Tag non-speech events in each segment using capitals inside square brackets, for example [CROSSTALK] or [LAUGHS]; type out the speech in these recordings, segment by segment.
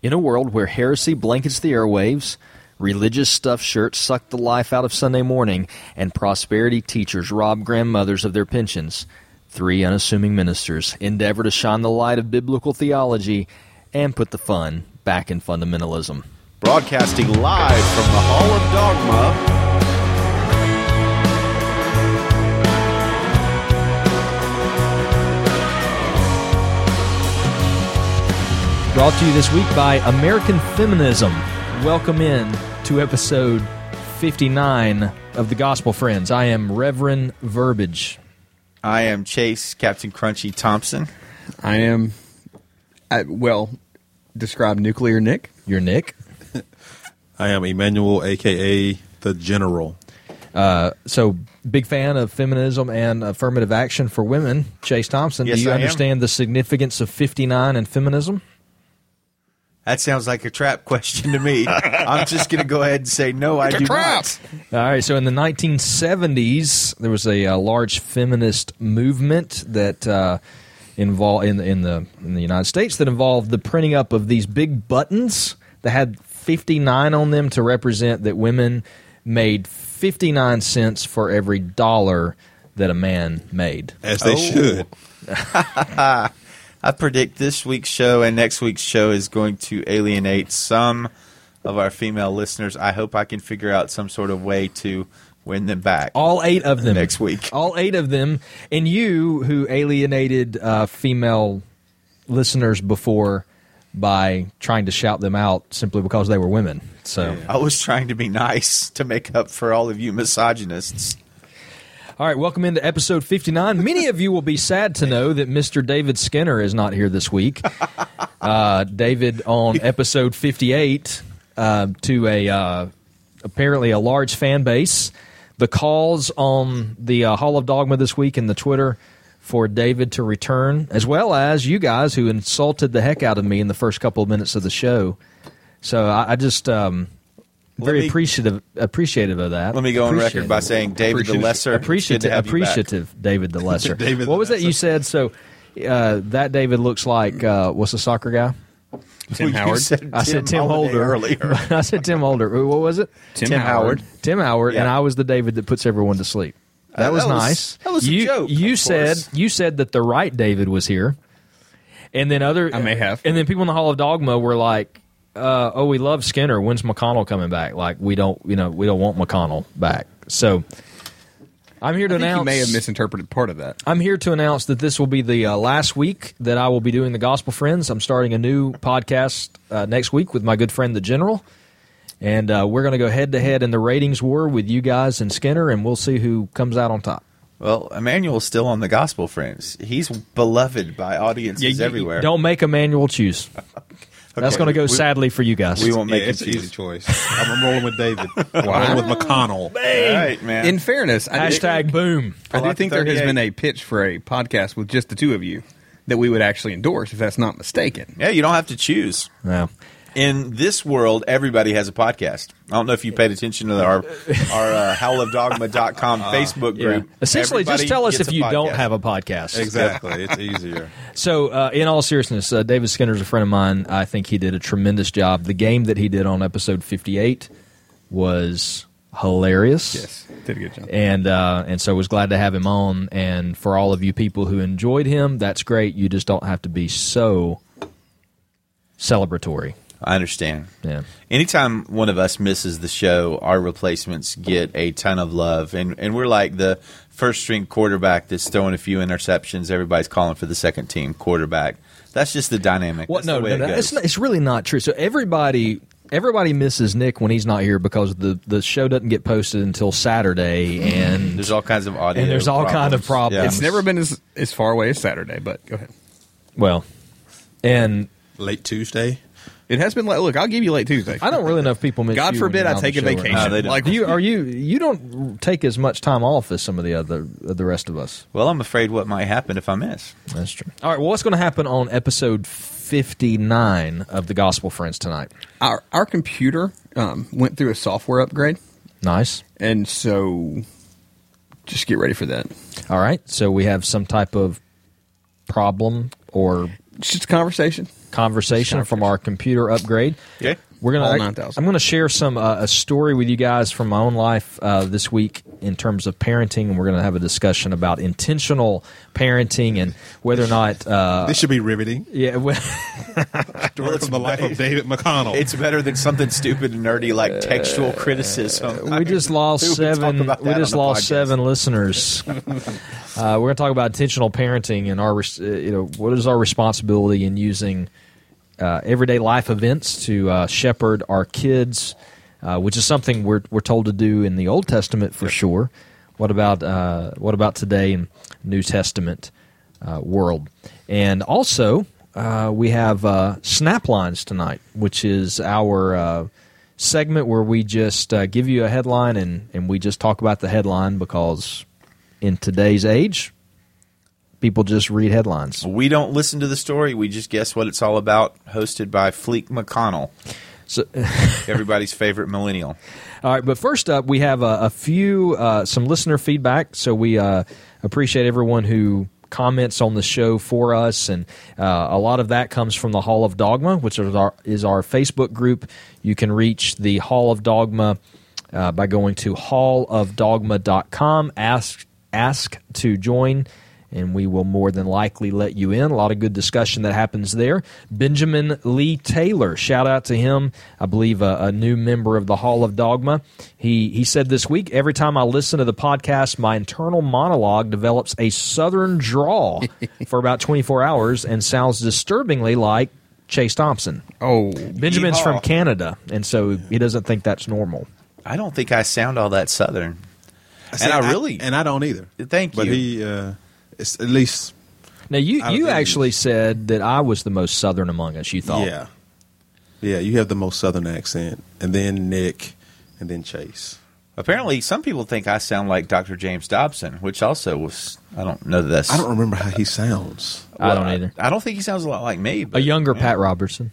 In a world where heresy blankets the airwaves, religious stuffed shirts suck the life out of Sunday morning, and prosperity teachers rob grandmothers of their pensions, three unassuming ministers endeavor to shine the light of biblical theology and put the fun back in fundamentalism. Broadcasting live from the Hall of Dogma. Brought to you this week by American Feminism. Welcome in to episode 59 of the Gospel Friends. I am Reverend Verbiage. I am Chase Captain Crunchy Thompson. I am, I, well, describe nuclear Nick. You're Nick. [LAUGHS] I am Emmanuel, aka the General. Uh, so, big fan of feminism and affirmative action for women. Chase Thompson, Yes, do you I am. understand the significance of 59 and feminism? That sounds like a trap question to me. [LAUGHS] I'm just going to go ahead and say no, I do not. All right, so in the 1970s, there was a, uh large feminist movement that uh, involved in, in the in the United States that involved the printing up of these big buttons that had 59 on them to represent that women made 59 cents for every dollar that a man made. As they Oh. should. [LAUGHS] I predict this week's show and next week's show is going to alienate some of our female listeners. I hope I can figure out some sort of way to win them back. All eight of them Next week. All eight of them, and you who alienated uh, female listeners before by trying to shout them out simply because they were women. So, I was trying to be nice to make up for all of you misogynists. All right, welcome into episode 59. Many of you will be sad to know that Mr. David Skinner is not here this week. Uh, David on episode 58 uh, to a uh, apparently a large fan base. The calls on the uh, Hall of Dogma this week and the Twitter for David to return, as well as you guys who insulted the heck out of me in the first couple of minutes of the show. So I, I just um, very me- appreciative appreciative of that. Let me go on record by saying David the Lesser. it's good to appreciative, you back. appreciative David the [LAUGHS] Lesser. David what the was that you said? So uh, that David looks like uh, what's the soccer guy? Tim You Howard. said I said Tim Holiday Holder earlier. [LAUGHS] I said Tim Holder. What was it? Tim, Tim Howard. Howard. Tim Howard, and I was the David that puts everyone to sleep. That Uh, was that was- nice. that was a joke, You of said course. you said that the right David was here, and then other I may have. and then people in the Hall of Dogma were like, uh, "Oh, we love Skinner. When's McConnell coming back? Like we don't, you know, we don't want McConnell back." So I'm here to I think announce. you may have misinterpreted part of that. I'm here to announce that this will be the uh, last week that I will be doing the Gospel Friends. I'm starting a new podcast uh, next week with my good friend the General, and uh, we're going to go head to head in the ratings war with you guys and Skinner, and we'll see who comes out on top. Well, Emmanuel's still on the Gospel Friends. He's beloved by audiences Yeah, you- everywhere. Don't make Emmanuel choose. [LAUGHS] That's going to go we- sadly for you guys. We won't Yeah, make it's it an easy choose. choice. [LAUGHS] I'm, I'm rolling with David. [LAUGHS] I'm rolling with McConnell. All right, man. In fairness, I do, Hashtag boom. I do like think there has been a pitch for a podcast with just the two of you that we would actually endorse, if that's not mistaken. yeah, you don't have to choose. No. In this world, everybody has a podcast. I don't know if you paid attention to our our uh, hallofdogma.com Facebook group. Essentially, just tell us if you don't have a podcast. Exactly. It's easier. [LAUGHS] So, uh, in all seriousness, uh, David Skinner's a friend of mine. I think he did a tremendous job. The game that he did on episode 58 was hilarious. Yes, did a good job. And uh, and so was glad to have him on. And for all of you people who enjoyed him, that's great. You just don't have to be so celebratory. I understand. Yeah. Anytime one of us misses the show, our replacements get a ton of love, and and we're like the first string quarterback that's throwing a few interceptions. Everybody's calling for the second team quarterback. That's just the dynamic. What? That's No, the way no, it no. It's, not, it's really not true. So everybody. Everybody misses Nick when he's not here because the, the show doesn't get posted until Saturday, and There's all kinds of audio. And there's all kind of problems. It's never been as, as far away as Saturday, but go ahead. well, and Late Tuesday. It has been like, look, I'll give you late Tuesday. I don't really know if people miss. God you when forbid you're I on the take a show or vacation. No, they don't. like, Do you are you you don't take as much time off as some of the other the rest of us. Well, I'm afraid what might happen if I miss. That's true. All right. Well, what's going to happen on episode fifty nine of the Gospel Friends tonight? our our computer um, went through a software upgrade, Nice. and so just get ready for that. All right. So we have some type of problem or It's just a conversation. conversation from our computer upgrade. Okay. We're gonna. All I, 9,000. am gonna share some uh, a story with you guys from my own life uh, this week in terms of parenting, and we're gonna have a discussion about intentional parenting and whether or not. Uh, This should be riveting. yeah, well, [LAUGHS] Story from the life of David McConnell. It's better than something stupid and nerdy like textual criticism. we just lost Who would talk seven. about We that just on the lost podcast? seven listeners. [LAUGHS] uh, we're going to talk about intentional parenting and our, uh, you know, what is our responsibility in using uh, everyday life events to uh, shepherd our kids, uh, which is something we're we're told to do in the Old Testament for sure. What about uh, what about today in New Testament uh, world? And also, uh, we have uh, snap lines tonight, which is our uh, segment where we just uh, give you a headline and, and we just talk about the headline because in today's age, people just read headlines. We don't listen to the story. We just guess what it's all about. Hosted by Fleek McConnell, So, [LAUGHS] everybody's favorite millennial. all right, but first up, we have a, a few uh, some listener feedback. So we uh, appreciate everyone who comments on the show for us, and uh, a lot of that comes from the Hall of Dogma, which is our is our Facebook group. You can reach the Hall of Dogma uh, by going to hallofdogma.com. Ask ask to join. And we will more than likely let you in. A lot of good discussion that happens there. Benjamin Lee Taylor, shout out to him. I believe a, a new member of the Hall of Dogma. He he said this week, every time I listen to the podcast, my internal monologue develops a southern drawl [LAUGHS] for about 24 hours and sounds disturbingly like Chase Thompson. Oh, Benjamin's Yeehaw. from Canada, and so he doesn't think that's normal. I don't think I sound all that southern. said, and I really- and I don't either. Thank you. but you. he, uh, it's at least, Now you I you think actually he's- said that I was the most southern among us. You thought, yeah, yeah. You have the most southern accent, and then Nick, and then Chase. Apparently, some people think I sound like Dr. James Dobson, which also was. I don't know that that's. I don't remember how he sounds. I don't either. I, don't think he sounds a lot like me. A But, younger Pat Robertson.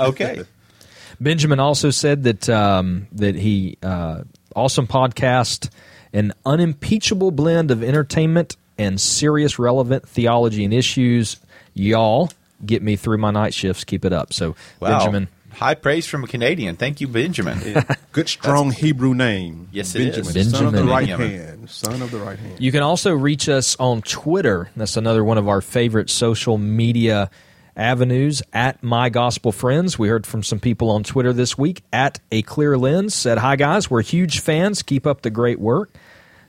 Okay. [LAUGHS] Benjamin also said that um, that he uh, awesome podcast, an unimpeachable blend of entertainment and serious, relevant theology and issues. Y'all get me through my night shifts. Keep it up. So Wow. Benjamin, High praise from a Canadian. Thank you, Benjamin. [LAUGHS] Good, strong Hebrew name. Yes, it is. Benjamin, son of the right Benjamin. hand. Son of the right hand. you can also reach us on Twitter. That's another one of our favorite social media avenues at my gospel friends we heard from some people on twitter this week at a clear lens said hi guys we're huge fans keep up the great work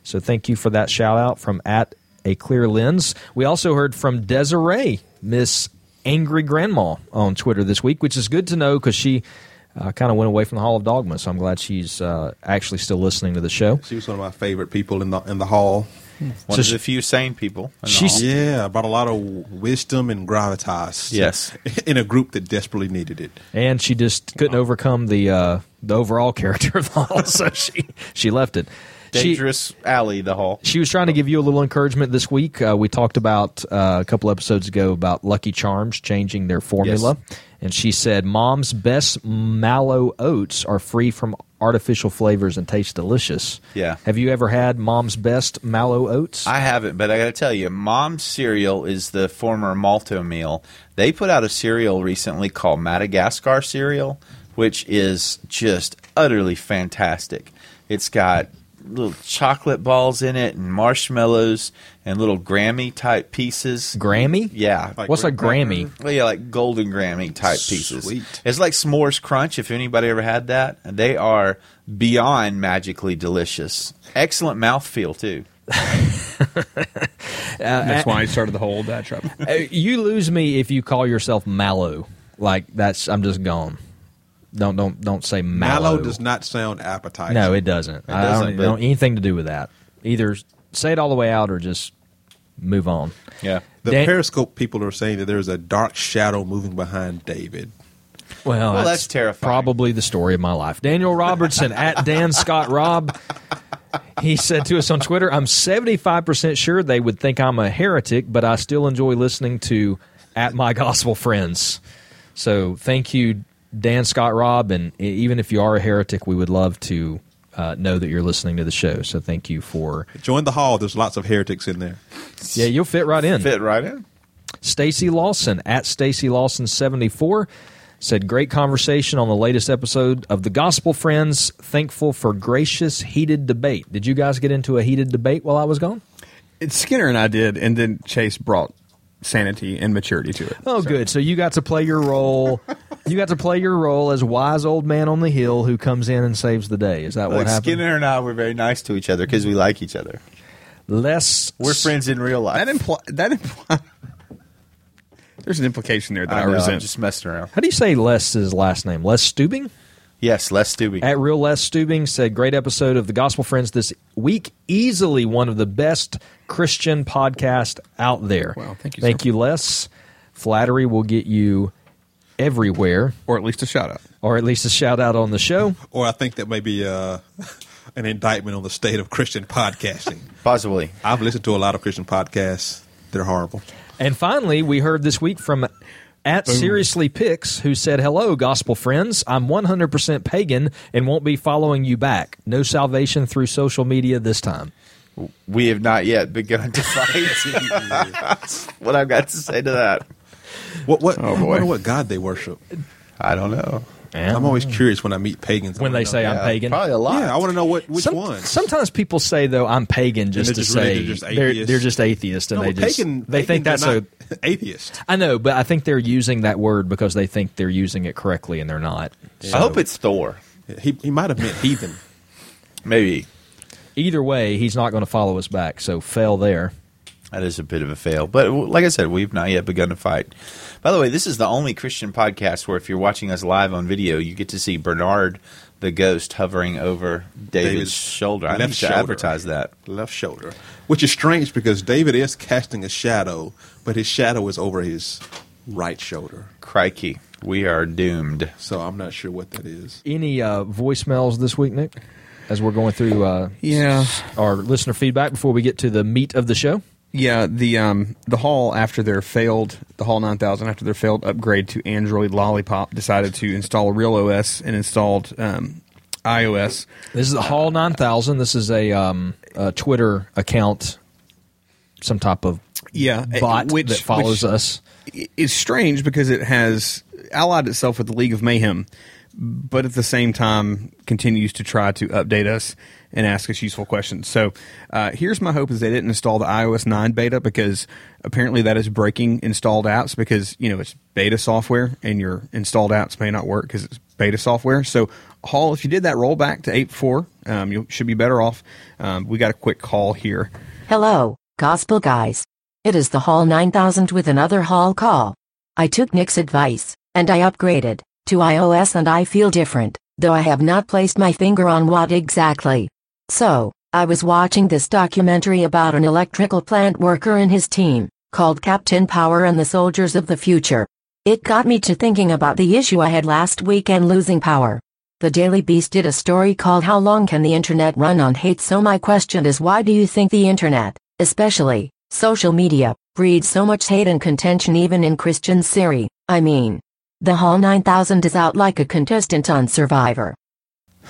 So thank you for that shout out from at a clear lens. We also heard from Desiree, Miss Angry Grandma, on Twitter this week, which is good to know because she uh, kind of went away from the Hall of Dogma. So I'm glad she's uh, actually still listening to the show. She was one of my favorite people in the in the hall. One So of the few sane people. in She's- Yeah, brought a lot of wisdom and gravitas. Yes. [LAUGHS] in a group that desperately needed it. and she just couldn't overcome the uh, the overall [LAUGHS] character of the hall, so she she left it. She, dangerous alley. The hall. she was trying to give you a little encouragement this week. Uh, we talked about uh, a couple episodes ago about Lucky Charms changing their formula, and she said Mom's best mallow oats are free from artificial flavors and taste delicious. Yeah. Have you ever had Mom's best mallow oats? I haven't, but I got to tell you, Mom's cereal is the former Malt-O-Meal. They put out a cereal recently called Madagascar cereal, which is just utterly fantastic. It's got little chocolate balls in it and marshmallows and little Grammy type pieces. Grammy? Yeah. Like What's a Grammy? Well, yeah, like golden Grammy type pieces. Sweet. It's like s'mores crunch. If anybody ever had that, they are beyond magically delicious. Excellent mouthfeel too. [LAUGHS] That's why I started the whole dad shop. [LAUGHS] Uh, you lose me if you call yourself mallow. Like that's I'm just gone. Don't don't don't say mallow. Mallow does not sound appetizing. No, it doesn't. I doesn't, don't, but- don't anything to do with that. Either say it all the way out or just move on. Yeah. The Dan- Periscope people are saying that there's a dark shadow moving behind David. Well, Well, that's terrifying. Probably the story of my life. Daniel Robertson [LAUGHS] at Dan Scott Rob. He said to us on Twitter, I'm 75% sure they would think I'm a heretic, but I still enjoy listening to at my gospel friends. So thank you, Dan Scott Rob. And even if you are a heretic, we would love to uh, know that you're listening to the show. So thank you for. Join the hall. There's lots of heretics in there. Yeah, you'll fit right in. Fit right in. Stacy Lawson at Stacy Lawson 74 said great conversation on the latest episode of the Gospel Friends. Thankful for gracious heated debate. Did you guys get into a heated debate while I was gone? It's Skinner and I did, and then Chase brought sanity and maturity to it. Oh, So- good. So you got to play your role. [LAUGHS] you got to play your role as wise old man on the hill who comes in and saves the day. Is that what happened? Skinner and I were very nice to each other because we like each other. Less. We're friends in real life. That implies that imply. [LAUGHS] There's an implication there that I, I know, I'm resent. just messing around. How do you say Les's last name? Les Stubing? Yes, Les Stubing. At Real Les Stubing said, great episode of the Gospel Friends this week. Easily one of the best Christian podcast out there. Wow, thank you, Thank sir. you, Les. Flattery will get you everywhere, or at least a shout out. or at least a shout out on the show. [LAUGHS] Or I think that may be uh, [LAUGHS] an indictment on the state of Christian podcasting. [LAUGHS] Possibly. I've listened to a lot of Christian podcasts. They're horrible. And finally, we heard this week from at Seriously Picks, who said, Hello, gospel friends. I'm 100% pagan and won't be following you back. No salvation through social media this time. We have not yet begun to fight. [LAUGHS] That's what I've got to say to that. What? What? Oh, I wonder what God they worship. I don't know. I'm always curious when I meet pagans. I when wanna they know- say I'm Yeah, pagan. Probably a lot. yeah, I want to know what which Some- ones. Sometimes people say though I'm pagan just they're to just really- say they're just they're, atheists? they're just atheists and no, they just pagan. they think pagans that's are a not atheist. I know, but I think they're using that word because they think they're using it correctly and they're not. I hope it's Thor. He he might have meant heathen. Maybe. Either way, he's not going to follow us back. So fail there. That is a bit of a fail. But like I said, we've not yet begun to fight. By the way, this is the only Christian podcast where if you're watching us live on video, you get to see Bernard the ghost hovering over David's, David's shoulder. I left need to shoulder. advertise that. left shoulder, which is strange because David is casting a shadow, but his shadow is over his right shoulder. Crikey. We are doomed. So I'm not sure what that is. Any uh, voicemails this week, Nick? As we're going through uh, Yeah. our listener feedback before we get to the meat of the show. Yeah, the um the Hall after their failed the Hall 9000 after their failed upgrade to Android Lollipop decided to install a Real OS and installed um, iOS. This is the Hall 9000. This is a, um, a Twitter account, some type of Yeah, bot which that follows which us. Is strange because it has allied itself with the League of Mayhem, but at the same time continues to try to update us and ask us useful questions. So uh, here's my hope: is they didn't install the iOS 9 beta because apparently that is breaking installed apps because you know it's beta software and your installed apps may not work because it's beta software. So Hall, if you did that rollback to 8.4, um, you should be better off. Um, we got a quick call here. Hello, Gospel Guys. It is the Hall 9000 with another Hall call. I took Nick's advice, and I upgraded to iOS and I feel different, though I have not placed my finger on what exactly. So, I was watching this documentary about an electrical plant worker and his team, called Captain Power and the Soldiers of the Future. It got me to thinking about the issue I had last week and losing power. The Daily Beast did a story called How Long Can the Internet Run on Hate? So my question is why do you think the Internet, especially social media, breeds so much hate and contention even in Christian Siri? I mean, the Hall 9000 is out like a contestant on Survivor.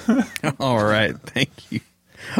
[LAUGHS] All right, thank you,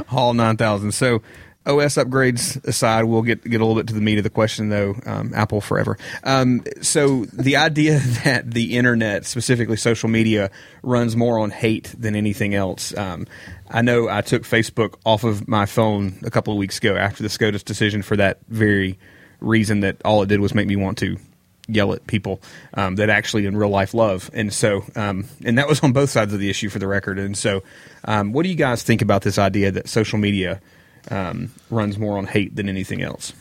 Hall nine thousand. So, OS upgrades aside, we'll get get a little bit to the meat of the question, though. Um, Apple forever. Um, so, the [LAUGHS] idea that the internet, specifically social media, runs more on hate than anything else. Um, I know I took Facebook off of my phone a couple of weeks ago after the SCOTUS decision for that very reason that all it did was make me want to yell at people um, that actually in real life love. And so, um, and that was on both sides of the issue for the record. And so, um, what do you guys think about this idea that social media um, runs more on hate than anything else?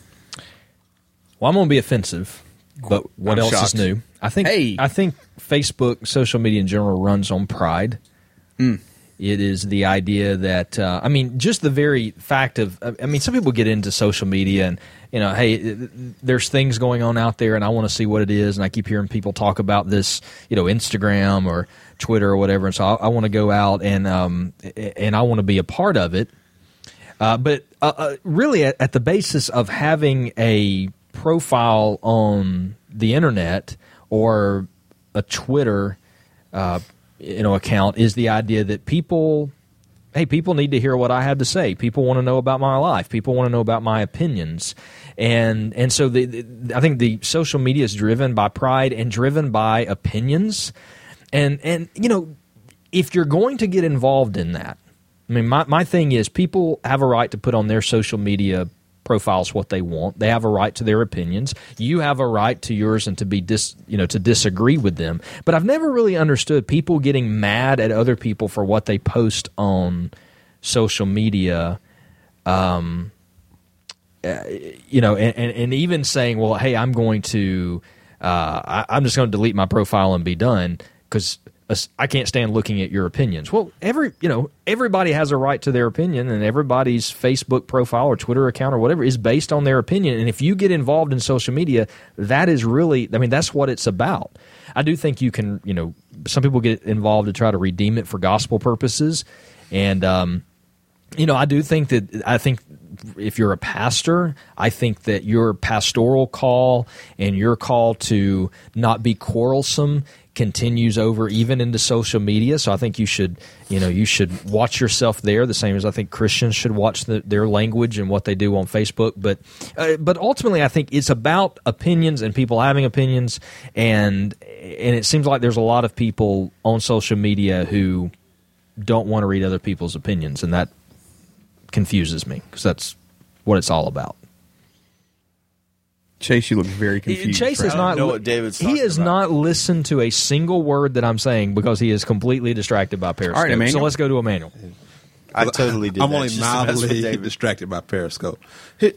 Well, I'm going to be offensive, but what I'm else shocked. is new? I think Hey. I think Facebook, social media in general, runs on pride. Hmm. It is the idea that uh, I mean, just the very fact of I mean, some people get into social media and you know, hey, there's things going on out there, and I want to see what it is, and I keep hearing people talk about this, you know, Instagram or Twitter or whatever, and so I, I want to go out and um, and I want to be a part of it. Uh, but uh, uh, really, at, at the basis of having a profile on the internet or a Twitter, uh, you know, account is the idea that people hey, people need to hear what I have to say. People want to know about my life. People want to know about my opinions. And and so the, the, I think the social media is driven by pride and driven by opinions. And and you know, if you're going to get involved in that, I mean, my, my thing is people have a right to put on their social media profiles what they want. They have a right to their opinions. You have a right to yours and to be dis, you know, to disagree with them. But I've never really understood people getting mad at other people for what they post on social media. Um, uh, you know, and, and, and even saying, well, hey, I'm going to, uh, I, am just going to delete my profile and be done because I can't stand looking at your opinions. Well, every you know everybody has a right to their opinion, and everybody's Facebook profile or Twitter account or whatever is based on their opinion. And if you get involved in social media, that is really, I mean, that's what it's about. I do think you can, you know, some people get involved to try to redeem it for gospel purposes, and um, you know, I do think that I think if you're a pastor, I think that your pastoral call and your call to not be quarrelsome continues over even into social media. So I think you should, you know, you should watch yourself there. The same as I think Christians should watch the, their language and what they do on Facebook. But, uh, but ultimately, I think it's about opinions and people having opinions, and and it seems like there's a lot of people on social media who don't want to read other people's opinions, and that confuses me because that's what it's all about. Chase, you look very confused. Chase is not. know what David's he talking has about. not listened to a single word that I'm saying because he is completely distracted by Periscope. All right, Emmanuel. so let's go to Emmanuel. I totally did. I'm that only just to mess with mildly distracted by Periscope. I,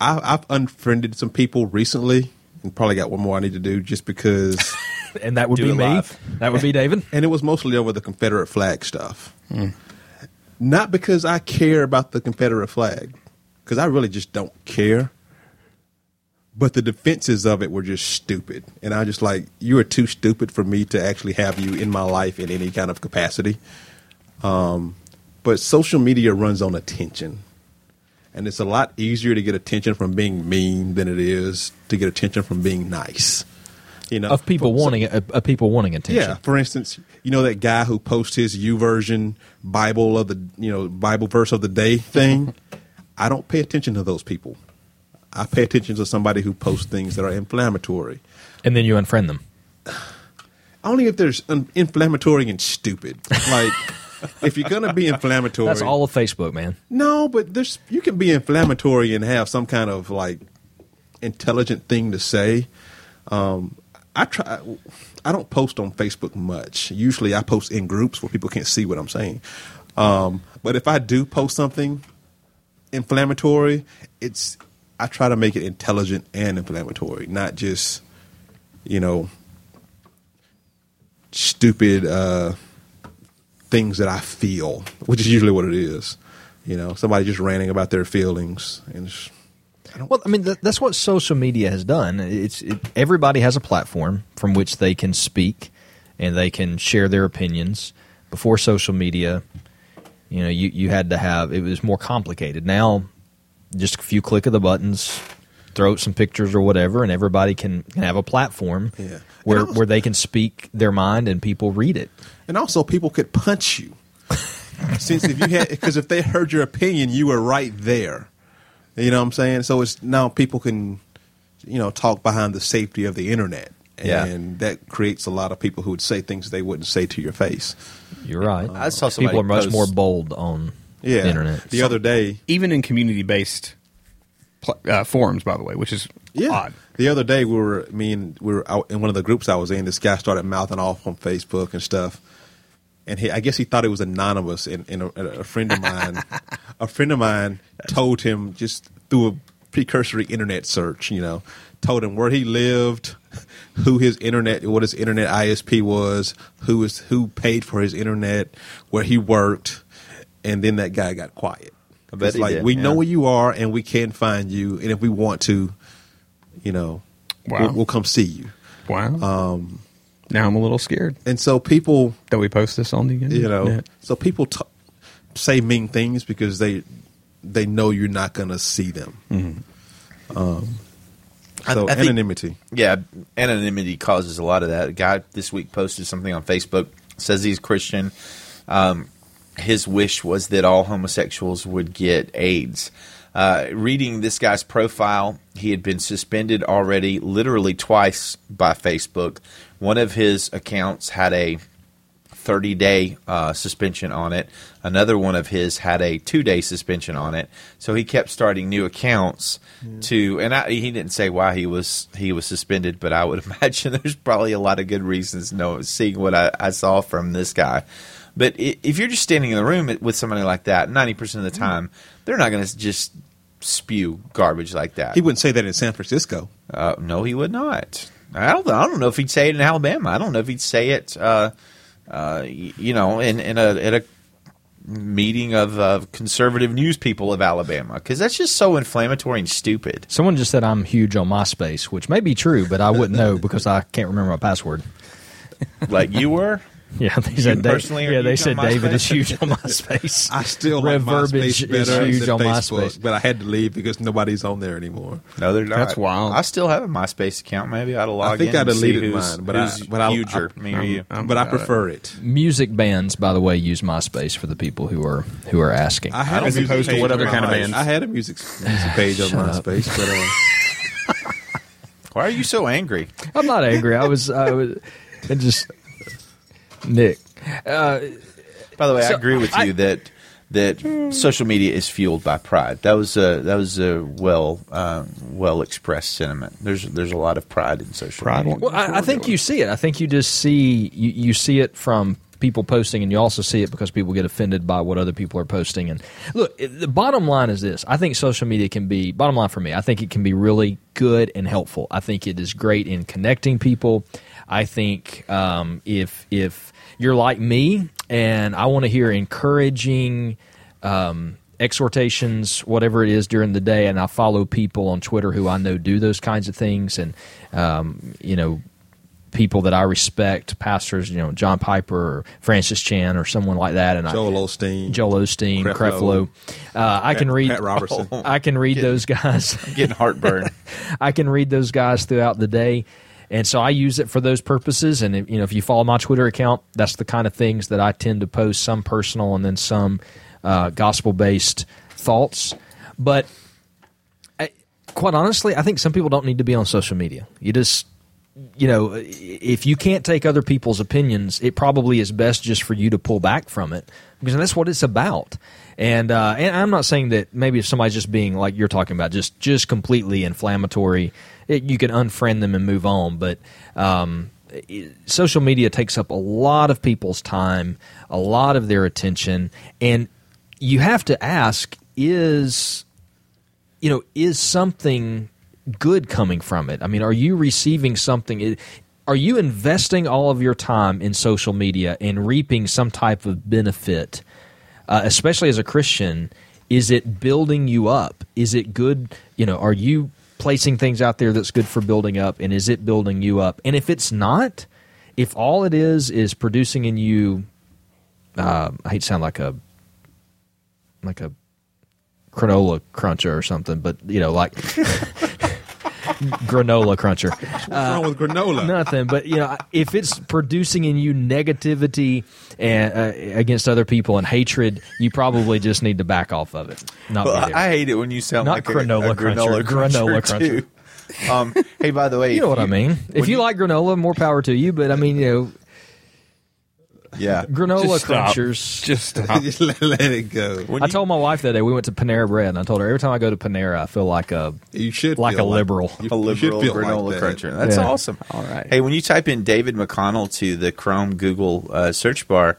I've unfriended some people recently, and probably got one more I need to do just because. [LAUGHS] And that would be me. live. That would be David. and it was mostly over the Confederate flag stuff. Hmm. Not because I care about the Confederate flag, because I really just don't care. But the defenses of it were just stupid, and I just like you are too stupid for me to actually have you in my life in any kind of capacity. Um, but social media runs on attention, and it's a lot easier to get attention from being mean than it is to get attention from being nice. You know, Of people For- wanting of of people wanting attention. yeah, for instance, you know that guy who posts his YouVersion Bible of the you know Bible verse of the day thing. [LAUGHS] I don't pay attention to those people. I pay attention to somebody who posts things that are inflammatory. And then you unfriend them. Only if there's un- inflammatory and stupid. Like if you're gonna be inflammatory, That's all of Facebook, man. No, but there's you can be inflammatory and have some kind of like intelligent thing to say. Um, I try. I don't post on Facebook much. Usually, I post in groups where people can't see what I'm saying. Um, but if I do post something inflammatory, it's I try to make it intelligent and inflammatory, not just you know stupid uh, things that I feel, which is usually what it is. You know, somebody just ranting about their feelings and. It's, Well, I mean, th- that's what social media has done. It's it, everybody has a platform from which they can speak and they can share their opinions. Before social media, you know, you, you had to have it was more complicated. Now, just a few click of the buttons, throw out some pictures or whatever, and everybody can, can have a platform Yeah. where also- where they can speak their mind and people read it. And also, people could punch you. [LAUGHS] Since if you had, because if they heard your opinion, you were right there. You know what I'm saying? So it's now people can, you know, talk behind the safety of the internet. Yeah. And that creates a lot of people who would say things they wouldn't say to your face. You're right. I saw somebody people are much post- more bold on Yeah. the internet. The other day, even in community based pl- uh, forums, by the way, which is yeah. odd. The other day, we were me and we were out in one of the groups I was in. This guy started mouthing off on Facebook and stuff, and he, I guess he thought it was anonymous. And, and a, a friend of mine, [LAUGHS] a friend of mine, told him just through a precursory internet search, you know, told him where he lived, who his internet, what his internet ISP was, who was who paid for his internet, where he worked, and then that guy got quiet. I bet It's he like did, we yeah. know where you are, and we can find you, and if we want to, you know, Wow. we'll, we'll come see you. Wow. Um, now I'm a little scared And so people, that we post this on the internet. you know, so people t- say mean things because they they know you're not going to see them. Um, so I think- anonymity. Yeah, anonymity causes a lot of that. A guy this week posted something on Facebook, says he's Christian. Um, his wish was that all homosexuals would get AIDS. Uh, reading this guy's profile, he had been suspended already, literally twice by Facebook. One of his accounts had a 30 day uh, suspension on it. Another one of his had a two day suspension on it. So he kept starting new accounts to, and I, he didn't say why he was he was suspended, but I would [LAUGHS] imagine there's probably a lot of good reasons. No, seeing what I, I saw from this guy. But if you're just standing in the room with somebody like that, 90% of the time, they're not going to just spew garbage like that. He wouldn't say that in San Francisco. Uh, no, he would not. I don't. I don't know if he'd say it in Alabama. I don't know if he'd say it. Uh, uh, you know, in in a at a meeting of uh, conservative news people of Alabama, because that's just so inflammatory and stupid. Someone just said I'm huge on MySpace, which may be true, but I wouldn't know because I can't remember my password. Like you were. [LAUGHS] Yeah, they said Dave- personally yeah, they said David is huge on MySpace. [LAUGHS] I still Rev like Verbiage MySpace is huge than on Facebook, MySpace. but I had to leave because nobody's on there anymore. No, they're not. That's wild. I still have a MySpace account. Maybe I'd log I think in I and see deleted mine, but I, but I, huger, I, me or you. I'm but I about it. prefer it. Music bands, by the way, use MySpace for the people who are who are asking. I had don't a music opposed to what other kind of my- bands? I had a music music page on [LAUGHS] MySpace, but uh, Why are you so angry? I'm not angry. I was, I was, it just Nick. Uh, By the way, I agree with I- you that that social media is fueled by pride. That was a that was a well uh, well expressed sentiment. There's there's a lot of pride in social Pride media. Well, I, I think you see it. I think you just see you, you see it from people posting, and you also see it because people get offended by what other people are posting. And look, the bottom line is this: I think social media can be bottom line for me. I think it can be really good and helpful. I think it is great in connecting people. I think um, if if you're like me and I want to hear encouraging. Um, exhortations, whatever it is during the day, and I follow people on Twitter who I know do those kinds of things, and um, you know, people that I respect, pastors, you know, John Piper or Francis Chan or someone like that, and Joel I, Osteen, Joel Osteen, Creflo, Creflo. Uh, I can read Pat Robertson. [LAUGHS] I can read those guys. [LAUGHS] Getting heartburn. [LAUGHS] I can read those guys throughout the day. And so I use it for those purposes. And you know, if you follow my Twitter account, that's the kind of things that I tend to post. Some personal and then some uh, gospel-based thoughts. But I, quite honestly, I think some people don't need to be on social media. You just, you know, if you can't take other people's opinions, it probably is best just for you to pull back from it because that's what it's about. And uh, and I'm not saying that maybe if somebody's just being like you're talking about, just just completely inflammatory, it, you can unfriend them and move on. But um, social media takes up a lot of people's time, a lot of their attention, and you have to ask: is you know, is something good coming from it? I mean, are you receiving something? Are you investing all of your time in social media and reaping some type of benefit, uh, especially as a Christian? Is it building you up? Is it good? You know, are you placing things out there that's good for building up? And is it building you up? And if it's not, if all it is is producing in you, uh, I hate to sound like a like a granola cruncher or something, but you know, like [LAUGHS] [LAUGHS] granola cruncher. What's wrong with granola? Nothing, but you know, if it's producing in you negativity and uh, against other people and hatred, you probably just need to back off of it. Not Well. I hate it when you sound Not like granola a, granola cruncher, granola cruncher. Um, hey, by the way, you know what I mean. If when you like granola, more power to you. But I mean, you know, yeah, [LAUGHS] granola Just stop. crunchers. Just [LAUGHS] stop. Just let, let it go. When I you- told my wife that day we went to Panera Bread, and I told her every time I go to Panera, I feel like a You should like feel a liberal. You, a you should liberal feel granola like that. cruncher. That's Yeah. awesome. All right. Hey, when you type in David McConnell to the Chrome Google uh, search bar,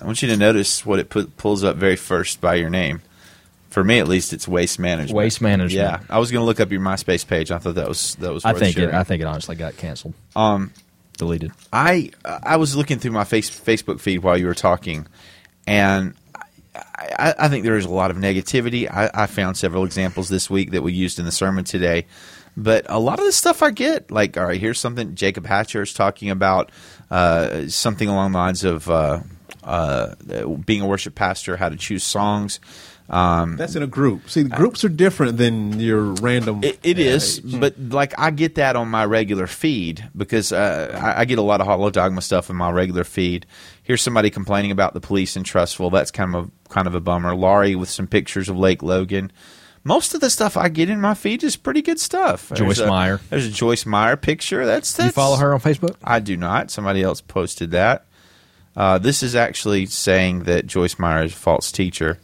I want you to notice what it put, pulls up very first by your name. For me, at least, it's waste management. Waste management. Yeah, I was going to look up your MySpace page. I thought that was that was. I worth think it. sharing. I think it honestly got canceled, Um, deleted. I I was looking through my face, Facebook feed while you were talking, and I, I, think there is a lot of negativity. I, I found several examples this week that we used in the sermon today, but a lot of the stuff I get, like, all right, here's something Jacob Hatcher is talking about, uh, something along the lines of uh, uh, being a worship pastor, how to choose songs. That's in a group. See, groups are different than your random. It, it is, but like I get that on my regular feed because uh, I, I get a lot of Hall of Dogma stuff in my regular feed. Here's somebody complaining about the police in Trussville. That's kind of a, kind of a bummer. Laurie with some pictures of Lake Logan. Most of the stuff I get in my feed is pretty good stuff. Joyce There's a- Meyer. There's a Joyce Meyer picture. That's, that's you follow her on Facebook? I do not. Somebody else posted that. Uh, this is actually saying that Joyce Meyer is a false teacher.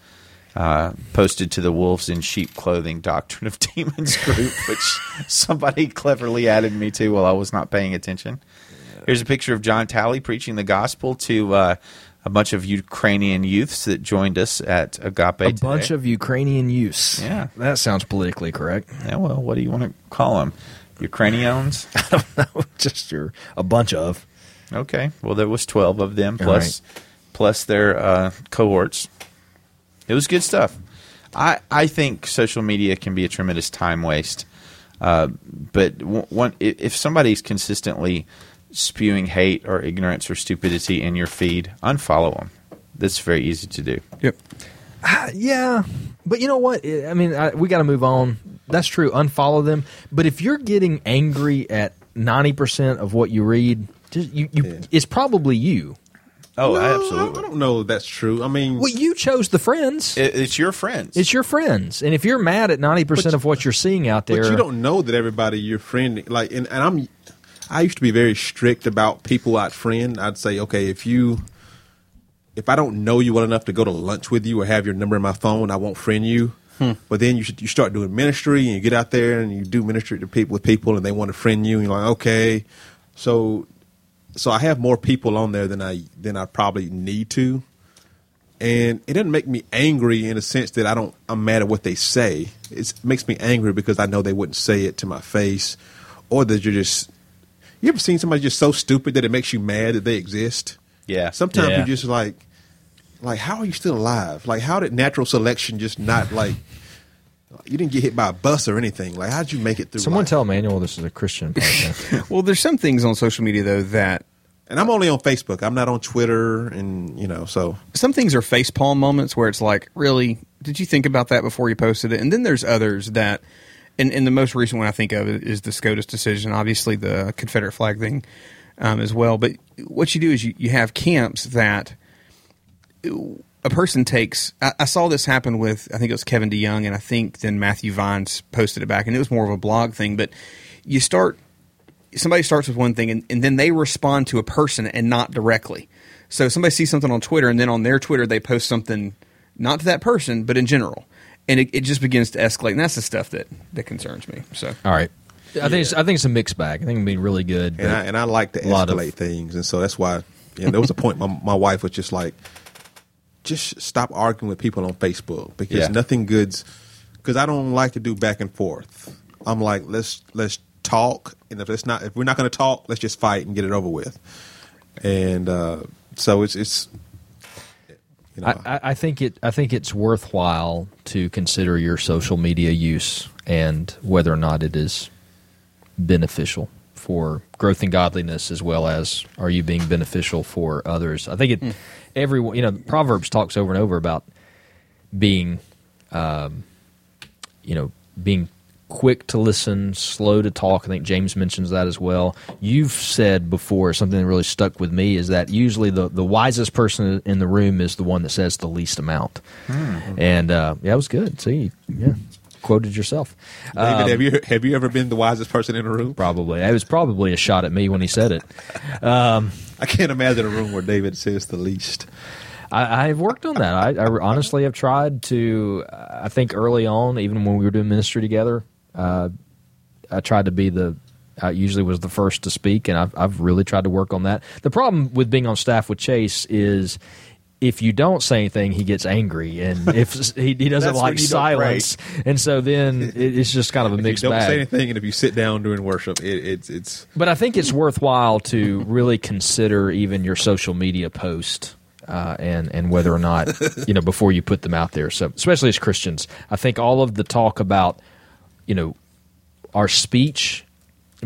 Uh, posted to the Wolves in Sheep Clothing Doctrine of Demons group, [LAUGHS] which somebody cleverly added me to while I was not paying attention. Here's a picture of John Talley preaching the gospel to uh, a bunch of Ukrainian youths that joined us at Agape. A bunch of Ukrainian youths. Yeah. That sounds politically correct. yeah, well, what do you want to call them? Ukrainians? [LAUGHS] Just your a bunch of. Okay. Well, there was twelve of them plus plus their uh, cohorts. It was good stuff. I I think social media can be a tremendous time waste. Uh, but w- one, if somebody's consistently spewing hate or ignorance or stupidity in your feed, unfollow them. That's very easy to do. Yep. Yeah, but you know what? I I mean, I, we got to move on. That's true. Unfollow them. But if you're getting angry at ninety percent of what you read, just you, you it's probably you. Oh, No, I absolutely. don't know if that's true. I mean, Well, you chose the friends. It, it's your friends. it's your friends, and if you're mad at ninety percent But- of what you're seeing out there, But you don't know that everybody you're friending like, and, and I'm, I used to be very strict about people I'd friend. I'd say, okay, if you, if I don't know you well enough to go to lunch with you or have your number in my phone, I won't friend you. Hmm. But then you should, you start doing ministry and you get out there and you do ministry to people with people and they want to friend you and you're like, okay, so, so I have more people on there than I than I probably need to and it doesn't make me angry in a sense that I don't I'm mad at what they say. It's, it makes me angry because I know they wouldn't say it to my face, or that you're just. You ever seen somebody just so stupid that it makes you mad that they exist? Yeah. Sometimes Yeah. you're just like, like how are you still alive? Like how did natural selection just not like. You didn't get hit by a bus or anything. Like, how'd you make it through? someone life? tell Manuel this is a Christian [LAUGHS] podcast. Well, there's some things on social media though that And I'm only on Facebook. I'm not on Twitter, and you know, so some things are facepalm moments where it's like, really, did you think about that before you posted it? And then there's others that, and, and the most recent one I think of is the SCOTUS decision, obviously the Confederate flag thing um, as well. But what you do is you, you have camps that a person takes. I, I saw this happen with I think it was Kevin DeYoung, and I think then Matthew Vines posted it back, and it was more of a blog thing. But you start somebody starts with one thing and, and then they respond to a person and not directly. So somebody sees something on Twitter and then on their Twitter they post something not to that person but in general, and it, it just begins to escalate. And that's the stuff that that concerns me. So All right, I think it's, I think it's a mixed bag. I think it'd be really good. and I, and I like to a lot of- escalate things, and so that's why. Yeah, there was a point my my wife was just like, just stop arguing with people on Facebook because Yeah. nothing good's. Because I don't like to do back and forth. I'm like, let's let's talk, and if it's not, if we're not going to talk, let's just fight and get it over with. And uh, so it's it's. You know, I, I- I think it. I think it's worthwhile to consider your social media use and whether or not it is beneficial for growth and godliness, as well as are you being beneficial for others. I think it. Everyone, you know, Proverbs talks over and over about being, um, you know, being quick to listen, slow to talk. I think James mentions that as well. You've said before something that really stuck with me is that usually the, the wisest person in the room is the one that says the least amount. And uh, yeah, it was good. See, yeah, quoted yourself. David, Um, have you have you ever been the wisest person in a room? Probably. It was probably a shot at me when he said it. I can't imagine a room where David says the least. I, I've worked on that. I, I honestly have tried to. I think early on, even when we were doing ministry together, uh, I tried to be the. I usually was the first to speak, and I've, I've really tried to work on that. The problem with being on staff with Chase is. If you don't say anything, he gets angry, and [LAUGHS] if he, he doesn't like silence, and so then it, it's just kind of a If mixed you don't bag. say anything, and if you sit down during worship, it, it's it's But I think it's worthwhile to really consider even your social media post uh, and and whether or not [LAUGHS] you know before you put them out there. So especially as Christians, I think all of the talk about you know our speech,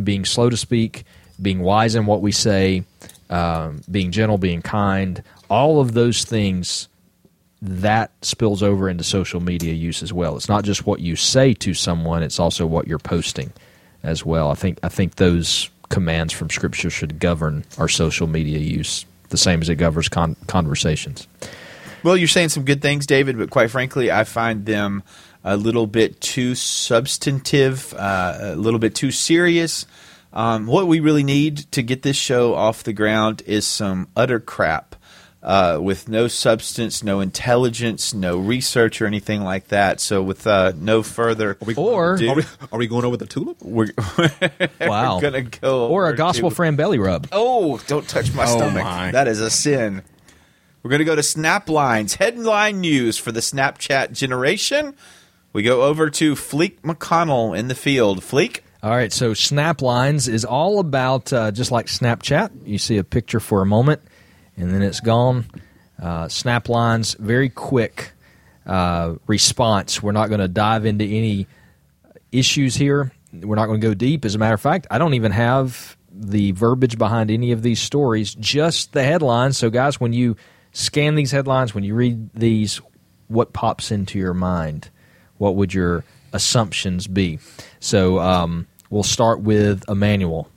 being slow to speak, being wise in what we say, um, being gentle, being kind, all of those things that spills over into social media use as well. It's not just what you say to someone; it's also what you're posting as well. I think I think those commands from Scripture should govern our social media use the same as it governs con- conversations. Well, you're saying some good things, David, but quite frankly, I find them a little bit too substantive, uh, a little bit too serious. Um, what we really need to get this show off the ground is some utter crap. Uh, with no substance, no intelligence, no research or anything like that. So, with uh, no further, Or- ado, Are we, are we going over the tulip? [LAUGHS] we're, Wow. we're gonna go Or a gospel to- friend belly rub. Oh, don't touch my Oh, stomach. my. That is a sin. We're going to go to Snaplines, headline news for the Snapchat generation. We go over to Fleek McConnell in the field. Fleek? All right, so Snaplines is all about uh, just like Snapchat. You see a picture for a moment, and then it's gone. Uh, Snaplines, very quick uh, response. We're not going to dive into any issues here. We're not going to go deep. As a matter of fact, I don't even have the verbiage behind any of these stories, just the headlines. So, guys, when you scan these headlines, when you read these, what pops into your mind? What would your assumptions be? So, um, we'll start with Emmanuel.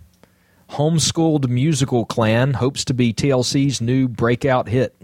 Homeschooled musical clan hopes to be TLC's new breakout hit.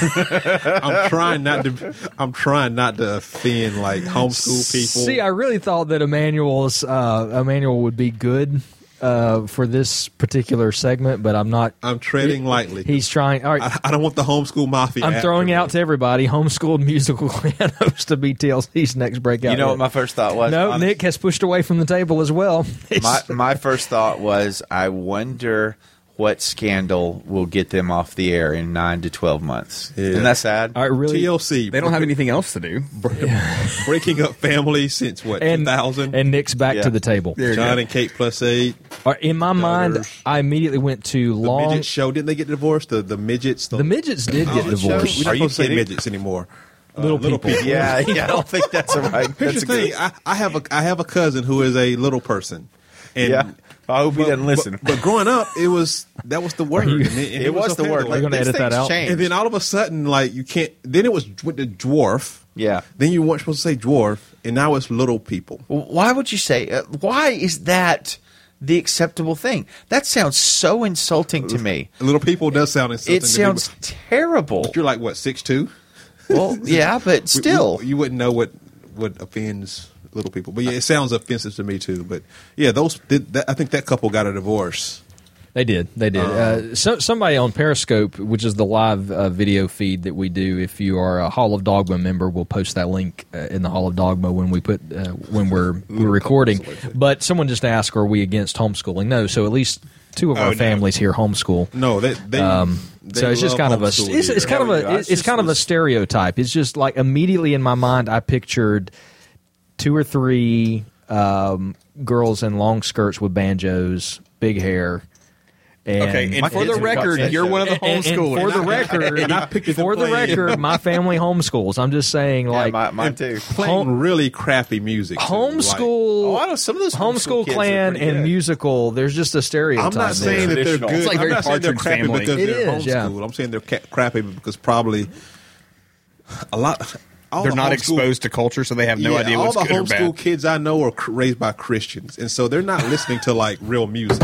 I'm trying not to. I'm trying not to offend like homeschool people. See, I really thought that Emmanuel's uh, Emmanuel would be good uh, for this particular segment, but I'm not. I'm treading lightly. He's trying. All right, I, I don't want the homeschool mafia. I'm after throwing me. out to everybody. Homeschooled musical clan hopes to be TLC's next breakout. You know hit. what my first thought was? no, Honest- Nick has pushed away from the table as well. [LAUGHS] my, my first thought was I wonder what scandal will get them off the air in nine to 12 months. Yeah. Isn't that sad? All right, really. TLC. They don't have anything else to do. [LAUGHS] breaking up families since what and 2000. and Nick's back Yeah. to the table. There John and Kate plus eight. All right, in my mind, I immediately went to The long. midget show. Didn't they get divorced? The the midgets. The midgets did get the show? divorced. We don't Are you supposed to say midgets anymore. Uh, Little people. yeah, yeah, I don't think that's a right. Here's That's the a thing. good. I, I have a I have a cousin who is a little person. And Yeah. I hope he doesn't listen. But, but growing up, it was that was the word. you- and and he It was the okay word. with Like, it. gonna edit that out? change. and then all of a sudden, like you can't. Then it was with the dwarf. Yeah. Then you weren't supposed to say dwarf, and now it's little people. Why would you say? Uh, why is that the acceptable thing? That sounds so insulting to me. Little people does sound insulting. It to sounds terrible. But you're like what six two? Well, yeah, but [LAUGHS] still, you wouldn't know what what offends little people. But yeah, it sounds offensive to me too. But yeah, those that, that- I think that couple got a divorce. They did. They did. Uh, so, somebody on Periscope, which is the live uh, video feed that we do, if you are a Hall of Dogma member, we'll post that link uh, in the Hall of Dogma when we put uh, when we're [LAUGHS] we're recording. But someone just asked, "Are we against homeschooling?" No. So at least two of Oh, our no. families here homeschool. No, they they. Um, they so it's just kind of a it's, it's kind of Yeah, we do. I a was it's kind of a stereotype. It's just like immediately in my mind I pictured two or three um, girls in long skirts with banjos, big hair. And Okay, and for the record, you're one of the and- and homeschoolers. for the record, [LAUGHS] And I picked for the playing- record, my family homeschools. I'm just saying, yeah, like my, mine too. playing really crappy music. too, homeschool, Oh, I know some of those homeschool homeschool kids are clam pretty and good. musical. There's just a Like, stereotype. I'm not saying there. that they're good. It's like I'm not saying they're crappy Family. because It they're is, yeah. I'm saying they're ca- crappy because probably a lot. All They're the not exposed to culture, so they have no yeah, idea all what's the good or homeschool kids I know are cr- raised by Christians, and so they're not listening to like real music.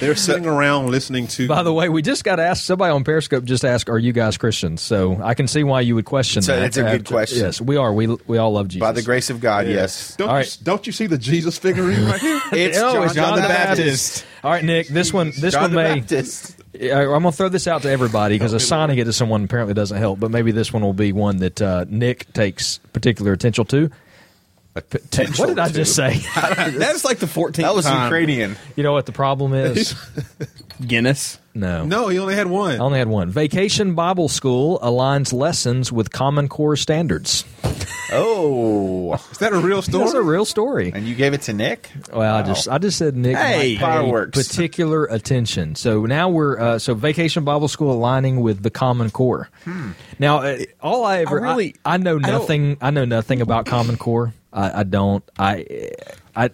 They're sitting around listening to. By the way, we just got asked. Somebody on Periscope just asked, "Are you guys Christians?" So I can see why you would question So that. That's a good question. Yes, we are. We we all love Jesus. By the grace of God, yes. don't, All you, don't you see the Jesus figurine right here? [LAUGHS] It's Oh, John, it's John the the Baptist. All right, Nick. This one. This John one the may. Baptist. I'm gonna throw this out to everybody because [LAUGHS] assigning it to someone apparently doesn't help. But maybe this one will be one that uh, Nick takes particular attention to. What did I just say? [LAUGHS] That's like the 14th That was time. Ukrainian. you know what the problem is? [LAUGHS] Guinness. No. no, he only had one. I one. only had one. Vacation Bible School aligns lessons with Common Core standards. [LAUGHS] Oh, Is that a real story? That's a real story. and you gave it to Nick? Well, I just I just said Nick Hey. Fireworks. particular attention. So now we're uh, so Vacation Bible School aligning with the Common Core. Now, uh, all I ever I, really- I know I don't- nothing. I, know nothing about Common Core. I, I don't. I I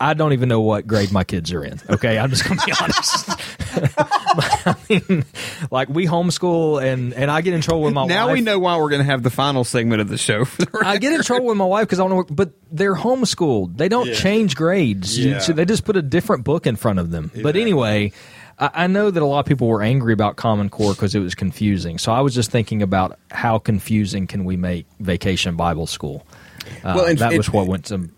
I don't even know what grade my kids are in. Okay, I'm just gonna be [LAUGHS] honest. [LAUGHS] I mean, like we homeschool, and and I get in trouble with my now wife. we know why we're going to have the final segment of the show. For the I get in trouble with my wife because I want to, know, but they're homeschooled. They don't Yeah. change grades. Yeah. so they just put a different book in front of them. But anyway, I, I know that a lot of people were angry about Common Core because it was confusing. So I was just thinking about how confusing can we make Vacation Bible School. Uh, Well, and that it- was what went to.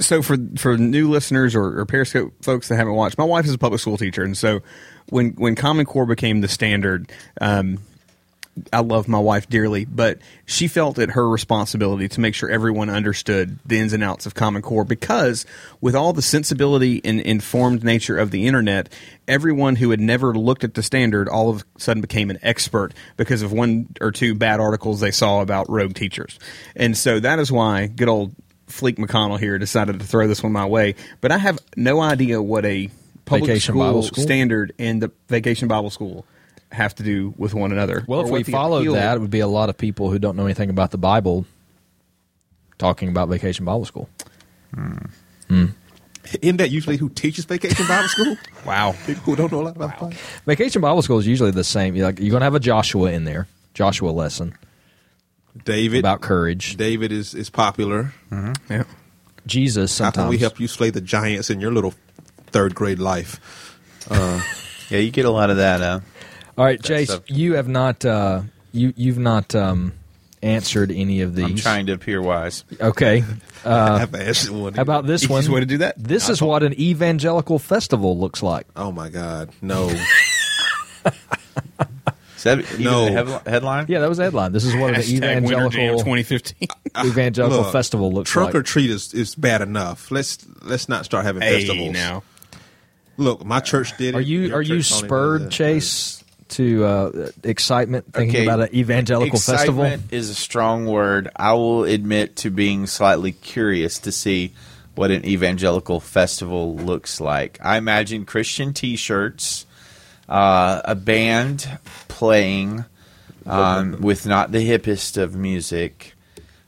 So for for new listeners or, or Periscope folks that haven't watched, my wife is a public school teacher, and so when when Common Core became the standard, um, I love my wife dearly, but she felt it her responsibility to make sure everyone understood the ins and outs of Common Core because with all the sensibility and informed nature of the internet, everyone who had never looked at the standard all of a sudden became an expert because of one or two bad articles they saw about rogue teachers. And so that is why good old Fleek McConnell here decided to throw this one my way. But I have no idea what a public school, Bible School? standard and the Vacation Bible School have to do with one another. Well, if we followed appeal- that, it would be a lot of people who don't know anything about the Bible talking about Vacation Bible School. Hmm. Hmm. Isn't that usually who teaches vacation Bible school? [LAUGHS] Wow. People who don't know a lot about the Bible. Vacation Bible School is usually the same. You're Like you're going to have a Joshua in there, Joshua lesson David about courage. David is, is popular. Yeah. Jesus. How can we help you slay the giants in your little third grade life? [LAUGHS] Yeah, you get a lot of that. Uh, All right, that Chase, stuff. you have not uh, you you've not um, answered any of these. I'm trying to appear wise. Okay, I have answered one. how about this Easiest one? way to do that? This is what an evangelical festival looks like. Oh my God, no! [LAUGHS] Is that No. the headli- headline? Yeah, that was the headline. This is what an Hashtag Winter Jam evangelical 2015. evangelical Look, festival looks Trunk like. or treat is, is bad enough. Let's let's not start having hey, festivals. now. Look, my church did it. Are you Your are you church don't even do spurred, that. Chase, to uh, excitement thinking Okay, about an evangelical festival? Is a strong word. I will admit to being slightly curious to see what an evangelical festival looks like. I imagine Christian T-shirts, uh, a band playing um, with not the hippest of music.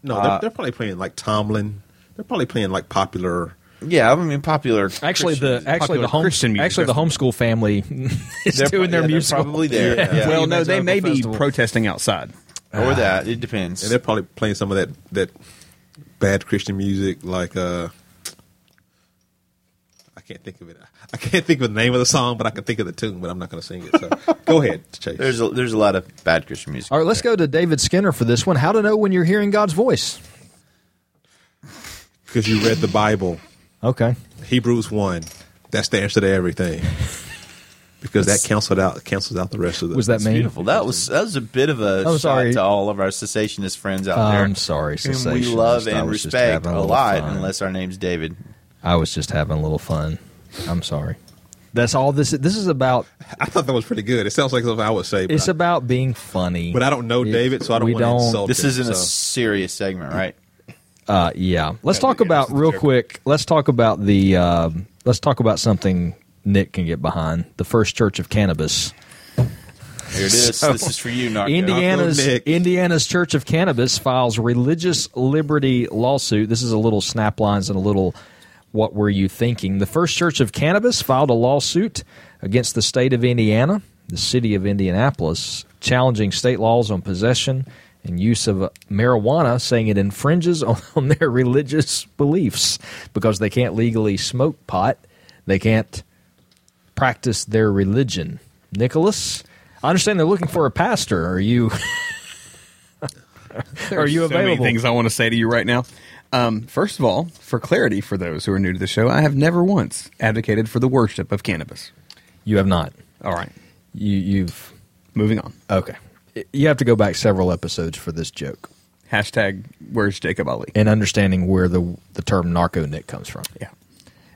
No, Uh, they're, they're probably playing like Tomlin. They're probably playing like popular. Yeah, I mean popular. Actually, the Christian- actually the home Christian music actually the homeschool family [LAUGHS] is They're doing pro- their yeah, they're probably there. Yeah. Yeah. well, no, they Evangelical may be festival. protesting outside. or that it depends. And they're probably playing some of that that bad Christian music, like uh, I can't think of it. I can't think of the name of the song, but I can think of the tune. But I'm not going to sing it. So [LAUGHS] go ahead, Chase. There's a, there's a lot of bad Christian music. All right, let's go to David Skinner for this one. How to know when you're hearing God's voice? because you read the Bible, Okay. Hebrews one. That's the answer to everything. Because that cancels out cancels out the rest of the. Was that me? Beautiful. That was that was a bit of a I'm shot sorry. to all of our cessationist friends out there. I'm sorry, whom we love and respect a a lot, fun. unless our name's David. I was just having a little fun. I'm sorry. That's all this. This is about. [LAUGHS] I thought that was pretty good. It sounds like something I would say. But, It's I, about being funny. but I don't know David, so I don't we want to don't- insult This him, isn't a so. serious segment, right? Uh, yeah. Let's talk about real quick. Let's talk about the. Um, let's talk about something Nick can get behind. The First Church of Cannabis. Here it is. this is for you, Narco. Indiana's Nick. Indiana's Church of Cannabis files religious liberty lawsuit. This is a little snap lines and a little what were you thinking? The First Church of Cannabis filed a lawsuit against the state of Indiana, the city of Indianapolis, challenging state laws on possession and use of marijuana, saying it infringes [LAUGHS] on, their religious beliefs because they can't legally smoke pot. They can't practice their religion. Nicholas, I understand they're looking for a pastor. Are you [LAUGHS] are you available? so many things I want to say to you right now. Um, first of all, for clarity for those who are new to the show, I have never once advocated for the worship of cannabis. You have not. All right, You you've moving on. okay. You have to go back several episodes for this joke Hashtag Where's Jacob Ali? and understanding where the the term narco Nick comes from. Yeah.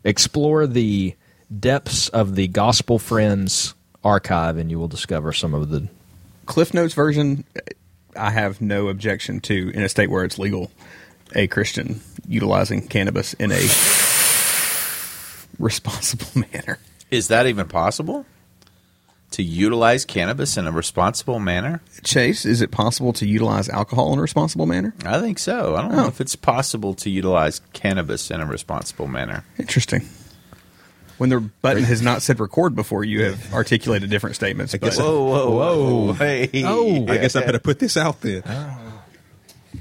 Explore the depths of the Gospel Friends archive, and you will discover some of the. Cliff Notes version, I have no objection to in a state where it's legal, a Christian utilizing cannabis in a responsible [LAUGHS] manner. Is that even possible? to utilize cannabis in a responsible manner? Chase, is it possible to utilize alcohol in a responsible manner? I think so. I don't know oh. if it's possible to utilize cannabis in a responsible manner. Interesting. When the button has not said record before, you have [LAUGHS] articulated different statements. I guess but- Whoa, whoa, whoa! Hey, Oh. I guess I better put this out there.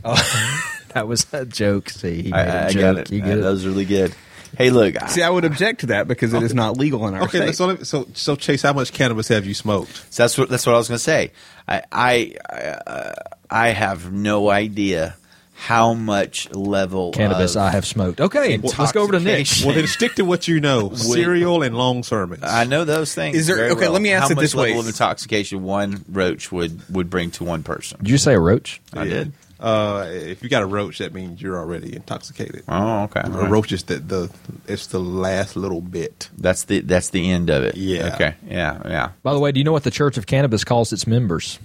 Oh. [LAUGHS] [LAUGHS] That was a joke. See, he made I, a I joke. got it. You Uh, get it? That was really good. Hey, look, I- See, I would object to that because it is not legal in our Okay, state. so, so so Chase, how much cannabis have you smoked? So that's what that's what I was going to say. I I I, uh, I have no idea how much level Cannabis of I have smoked. Okay, let's go over to Nick. Well, then stick to what you know: [LAUGHS] cereal and long sermons. I know those things. Is there- very okay, well. let me ask how it this way. How much level of intoxication one roach would would bring to one person. Did you say a roach? I did. Uh, if you got a roach, that means you're already intoxicated. Oh, okay. All A right. roach is the, the it's the last little bit. That's the that's the end of it. Yeah. Okay. Yeah. Yeah. By the way, do you know what the Church of Cannabis calls its members?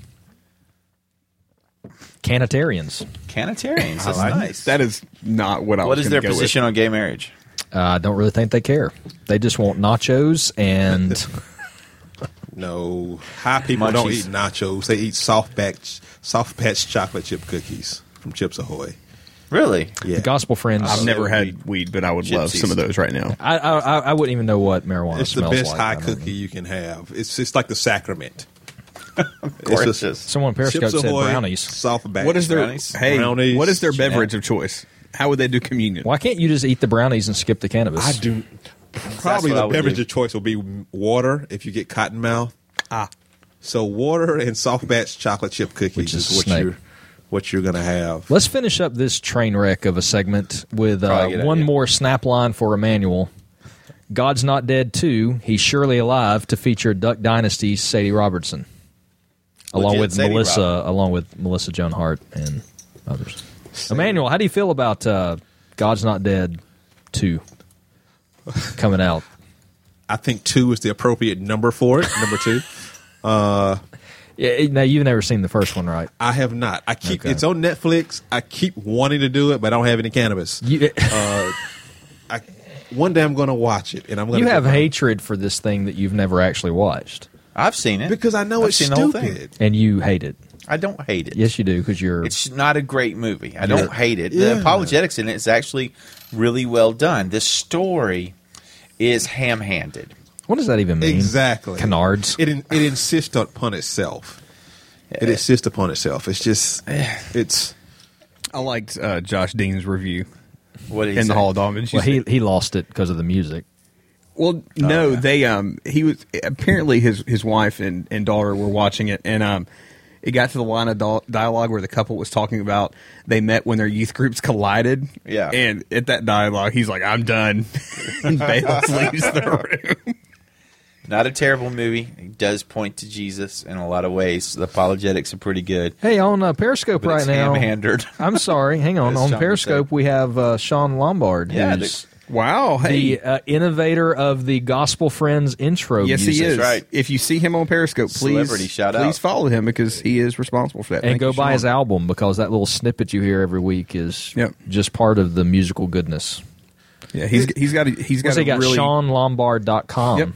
Cannaterians. Cannaterians. That's [LAUGHS] like nice. that is not what I what was is their go with. position on gay marriage? Uh, I don't really think they care. They just want nachos and [LAUGHS] No, high people don't eat nachos. They eat soft batch soft batch chocolate chip cookies from Chips Ahoy. Really? Yeah, gospel friends. I've never had weed, but I would love Gypsies. some of those right now. I, I I- I wouldn't even know what marijuana is. it's the smells best like. high I don't cookie know. you can have. It's it's like the sacrament. [LAUGHS] Gorgeous. Someone on Periscope Chips said Ahoy, brownies. Soft batch. What is their Brownies? hey? Brownies. What is their beverage of choice? How would they do communion? Why can't you just eat the brownies and skip the cannabis? I do. Probably what I the would beverage do. of choice will be water if you get cotton mouth. Ah, So water and soft batch chocolate chip cookies Which is is what snake. you're what you're gonna have. Let's finish up this train wreck of a segment with uh, Probably a good one idea. more snap line for Emmanuel. God's Not Dead 2, He's Surely Alive to feature Duck Dynasty's Sadie Robertson. Along Legit with Sadie Melissa, Rob. along with Melissa Joan Hart and others. Emmanuel, how do you feel about uh, God's Not Dead 2 coming out? [LAUGHS] I think two is the appropriate number for it. Number two. [LAUGHS] Uh, yeah, now you've never seen the first one, right? I have not. I keep Okay. it's on Netflix. I keep wanting to do it, but I don't have any cannabis. You, [LAUGHS] uh, I, one day I'm going to watch it, and I'm going. you have hatred for this thing that you've never actually watched, I've seen it because I know I've it's seen the whole thing. stupid. and you hate it. I don't hate it. Yes, you do, because you're. It's not a great movie. I don't hate it. Yeah. The apologetics in it is actually really well done. The story is ham-handed. What does that even mean? Exactly. Canards. It in, it insists upon itself. It insists upon itself. It's just it's I liked uh, Josh Dean's review What did he in the? Hall of Dogma. Well, he he lost it because of the music. Well, no, yeah. they um he was apparently his his wife and, and daughter were watching it and um it got to the line of dial- dialogue where the couple was talking about they met when their youth groups collided. Yeah. And at that dialogue, he's like, "I'm done," [LAUGHS] and Bales leaves the room. Not a terrible movie. It does point to Jesus in a lot of ways. The apologetics are pretty good. Hey, on uh, Periscope But right it's now. ham-handed. [LAUGHS] I'm sorry. Hang on. As on Shawn Periscope, say. we have uh, Shawn Lombard, Yeah, who's Wow. Hey. the uh, innovator of the Gospel Friends intro. yes, he music. is. right. If you see him on Periscope, please Celebrity shout please out. follow him because he is responsible for that. And Thank go you, buy his album because that little snippet you hear every week is Yep. just part of the musical goodness. Yeah, he's he's got a, he's got What's a he got? really ShawnLombard.com. Yep.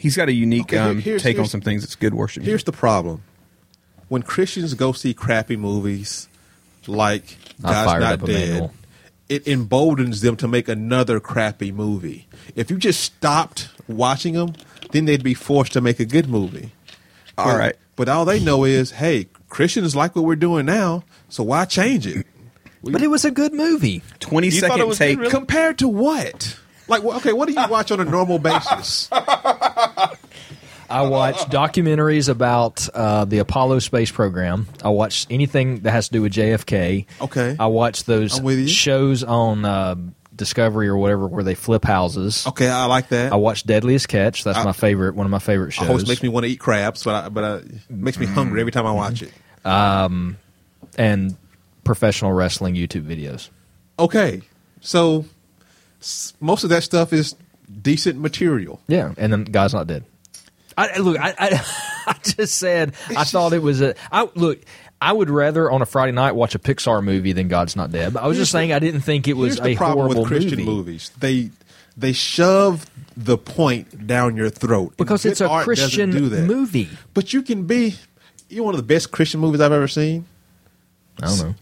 He's got a unique Okay, um, here's- take on some things. It's good worship. here's the problem. When Christians go see crappy movies like I God's Not Dead, it emboldens them to make another crappy movie. If you just stopped watching them, then they'd be forced to make a good movie. All But- right. But all they know is, hey, Christians like what we're doing now, so why change it? But it was a good movie. Twenty You second take. really? Compared to what? Like, okay, what do you watch on a normal basis? I watch documentaries about uh, the Apollo space program. I watch anything that has to do with JFK. Okay. I watch those I'm with you. shows on uh, Discovery or whatever where they flip houses. Okay, I like that. I watch Deadliest Catch. That's I- my favorite. One of my favorite It shows. always makes me want to eat crabs, but I, but I, it makes me hungry every time I watch it. Um, and professional wrestling YouTube videos. Okay, so most of that stuff is decent material. Yeah, and then God's not dead. I, look, I, I, [LAUGHS] I just said I thought it was a. I look. I would rather on a Friday night watch a Pixar movie than God's Not Dead. But I was just saying I didn't think it was the a problem horrible with Christian movie. movies. They they shove the point down your throat Because it's a Christian movie. But you can be. You're one of the best Christian movies I've ever seen. I don't know.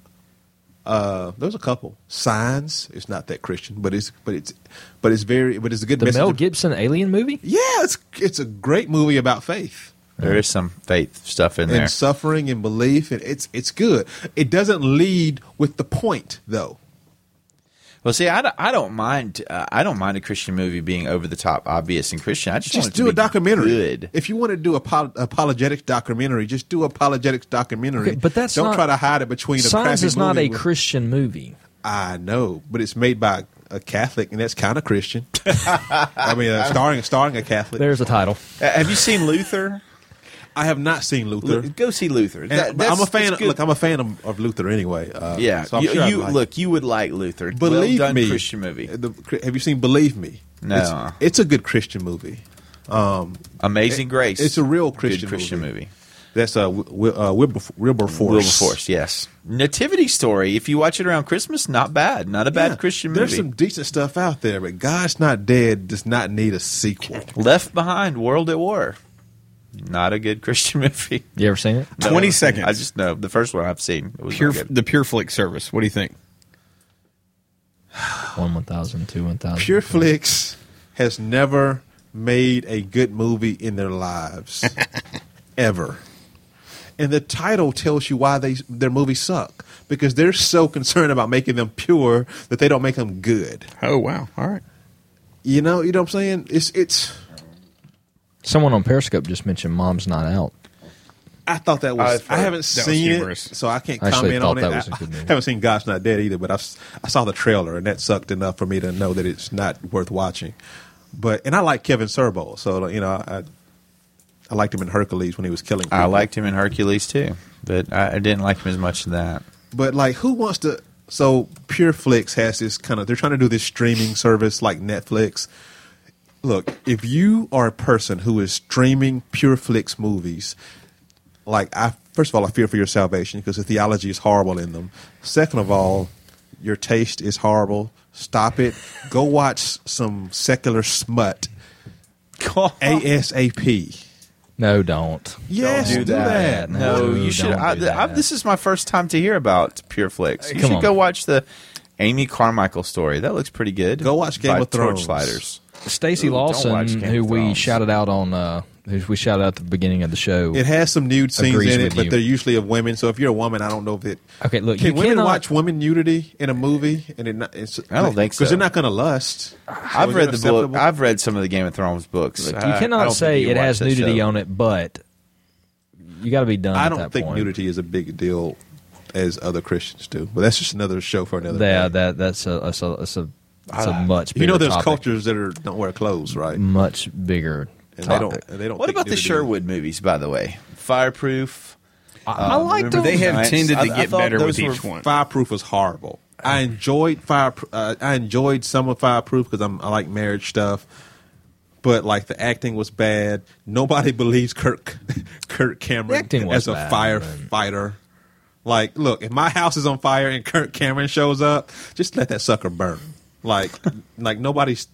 Uh, there's a couple. Signs. It's not that Christian, but it's but it's but it's very but it's a good The message. Mel of- Gibson alien movie? Yeah, it's it's a great movie about faith There is some faith stuff in there. and suffering and belief, and it's it's good. It doesn't lead with the point though. Well, see, I don't, I don't mind. Uh, I don't mind a Christian movie being over the top, obvious, and Christian. I just, want Just it to do a be documentary. Good. If you want to do a pol- apologetics documentary, just do apologetics documentary. Okay, but that's don't not- try to hide it between a Signs crappy is not movie a with- Christian movie. I know, but it's made by a Catholic, and that's kind of Christian. [LAUGHS] I mean, uh, starring starring a Catholic. There's a title. Uh, have you seen Luther? I have not seen Luther. Lu- Go see Luther. That- I'm a fan. Of, look, I'm a fan of, of Luther anyway. Uh, yeah, so I'm you, sure you- like look, you would like Luther. Believe well me, Christian movie. The, have you seen Believe Me? No. it's, it's a good Christian movie. Amazing it- Grace. it's a real Good Christian Christian movie. movie. That's uh, Wi- uh, Wilber, Wilberforce. Wilberforce, yes. Nativity Story. If you watch it around Christmas, not bad. Not a bad Yeah, Christian movie. There's some decent stuff out there, but God's Not Dead does not need a sequel. Left Behind, World at War. Not a good [LAUGHS] Christian movie. You ever seen it? No, 20 seconds. I just know the first one I've seen. It was Pure, good. the Pure Flix service. What do you think? [SIGHS] One one thousand, two one thousand. Pure Flix has never made a good movie in their lives, [LAUGHS] ever. And the title tells you why they their movies suck because they're so concerned about making them pure that they don't make them good. Oh wow! All right. You know, you know what I'm saying? It's it's. Someone on Periscope just mentioned Mom's Night Out. I thought that was. I've I heard- haven't that was seen it, so I can't I actually comment thought on it. that was a I, good movie. haven't seen God's Not Dead either, but I saw the trailer and that sucked enough for me to know that it's not worth watching. But and I like Kevin Sorbo, so you know I I liked him in Hercules when he was killing. People. I liked him in Hercules too, but I, I didn't like him as much in that. but like who wants to? So Pure Flix has this kind of. They're trying to do this streaming service like Netflix. Look, if you are a person who is streaming Pure Flix movies, like I first of all, I fear for your salvation because the theology is horrible in them. Second of all, your taste is horrible. Stop it. Go watch some secular smut ASAP. No, don't. Yes, do that. No, No, you should. I, I, this is my first time to hear about Pure Flix. You Come should on. go watch the Amy Carmichael story. That looks pretty good. Go watch Game By of Thrones. Torchlighters. Stacy Lawson, who we shouted out on, uh, who we shouted out at the beginning of the show. It has some nude scenes Agrees in it, with but you. they're usually of women. So if you're a woman, I don't know if it. Okay, look, can you women cannot- watch women nudity in a movie? And it not, it's, I don't think so. because they're not going to lust. I've read the book. I've read some of the Game of Thrones books. Look, I- you I cannot don't say think you it watch has that nudity show. on it, but you got to be done. I at don't that think point. nudity is a big deal as other Christians do. But that's just another show for another Yeah, day. that that's a that's a, that's a, that's a much. Bigger you know, there's topic. cultures that are don't wear clothes, right? much bigger. And they don't. And they don't. What about the nudity- Sherwood movies, by the way? Fireproof. I, I like remember them. They have Giants. tended to I- I get thought better with those were each one. Fireproof was horrible. I enjoyed fire. Uh, I enjoyed some of Fireproof because I'm I like marriage stuff. But like the acting was bad. Nobody [LAUGHS] believes Kirk [LAUGHS] Kirk Cameron acting was as a bad, firefighter. Like, look, if my house is on fire and Kirk Cameron shows up, just let that sucker burn. Like, [LAUGHS] like nobody's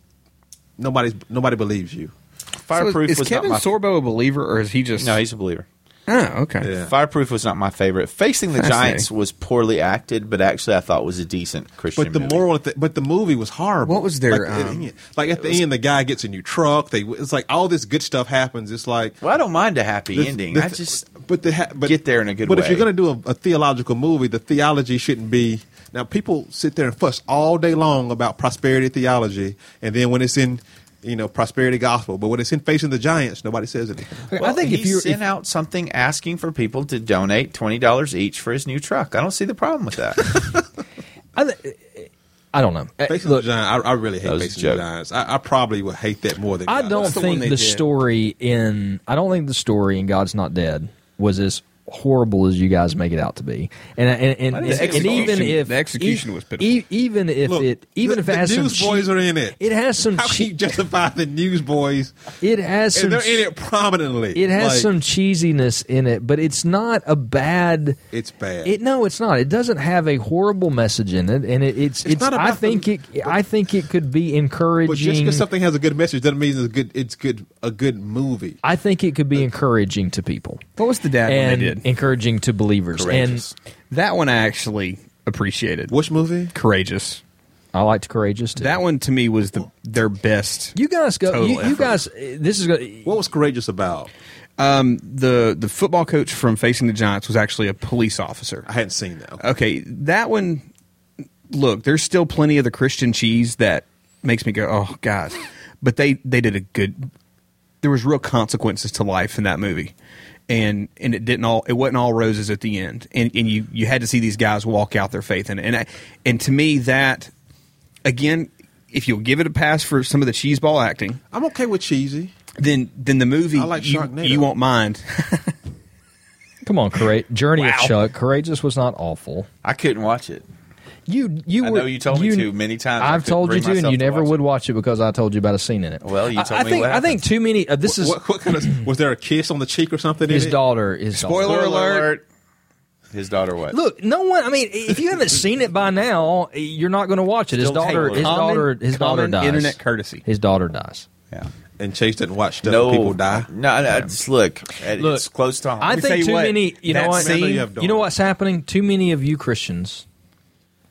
nobody's nobody believes you. Fireproof so is was Kevin not my. Sorbo a believer, or is he just? no, he's a believer. Oh, okay. Yeah. Fireproof was not my favorite. Facing the Giants was poorly acted, but actually I thought was a decent Christian. But the movie. moral, the, but the movie was horrible. What was their, like, at um, the end- like at the end, the guy gets a new truck. They, it's like all this good stuff happens. It's like Well, I don't mind a happy the- ending. the- I just but the ha- but, get there in a good way. But if you're going to do a, a theological movie, the theology shouldn't be. Now people sit there and fuss all day long about prosperity theology, and then when it's in you know prosperity gospel, but when it's in facing the giants, nobody says anything. Well, I think he if you're sent if, out something asking for people to donate twenty dollars each for his new truck, I don't see the problem with that. [LAUGHS] I, th- I don't know. Uh, Facing Look, the giants, I, I really hate That was a facing the giants. I, I probably would hate that more than I God. don't What's the one think they the story in I don't think the story in God's Not Dead was as horrible as you guys make it out to be. And and and, and, The and even if the execution was pitiful. e- even if Look, it even the, if it the has some newsboys cheap- are in it. it has some How can you cheap, justify the newsboys? it has some And they're in it prominently. it has Like, some cheesiness in it, but it's not a bad. It's bad. It no, it's not. It doesn't have a horrible message in it, and it, it's It's it's. not I think the- it. I think it could be encouraging. but just because something has a good message doesn't mean it's good. It's good. A good movie. I think it could be encouraging to people What was the dad when they did? Encouraging to believers. Courageous. That one I actually appreciated. Which movie? Courageous. I liked courageous too. That one to me was the their best. you guys go. Total You, you guys. This is going. What was courageous about? Um, the the football coach from Facing the Giants was actually a police officer. I hadn't seen that. Okay, that one. Look, there's still plenty of the Christian cheese that makes me go, oh god. But they they did a good. There was real consequences to life in that movie, and and it didn't all. It wasn't all roses at the end, and and you you had to see these guys walk out their faith, and and I, and to me that, again, if you'll give it a pass for some of the cheeseball acting, I'm okay with cheesy. then then the movie I like you, Sharknado. you won't mind. [LAUGHS] Come on, courage. Journey Wow. of Chuck. Courageous was not awful. I couldn't watch it. You you I were. know you told me to many times. I I've told you to, and you never watch would it. watch it because I told you about a scene in it. Well, you told I, me think what I think too many. Uh, this is what, what kind of was there a kiss on the cheek or something? his in daughter. His Spoiler daughter. alert. His daughter what? Look, no one. I mean, if you haven't seen it by now, you're not going to watch it. His Still daughter. His one. daughter. His daughter dies. internet courtesy. His daughter dies. Yeah. And Chase didn't watch stuff. No people die. No, no just look. Look, it's close to home. I think too what, many. You know what? scene- You You know what's happening? Too many of you Christians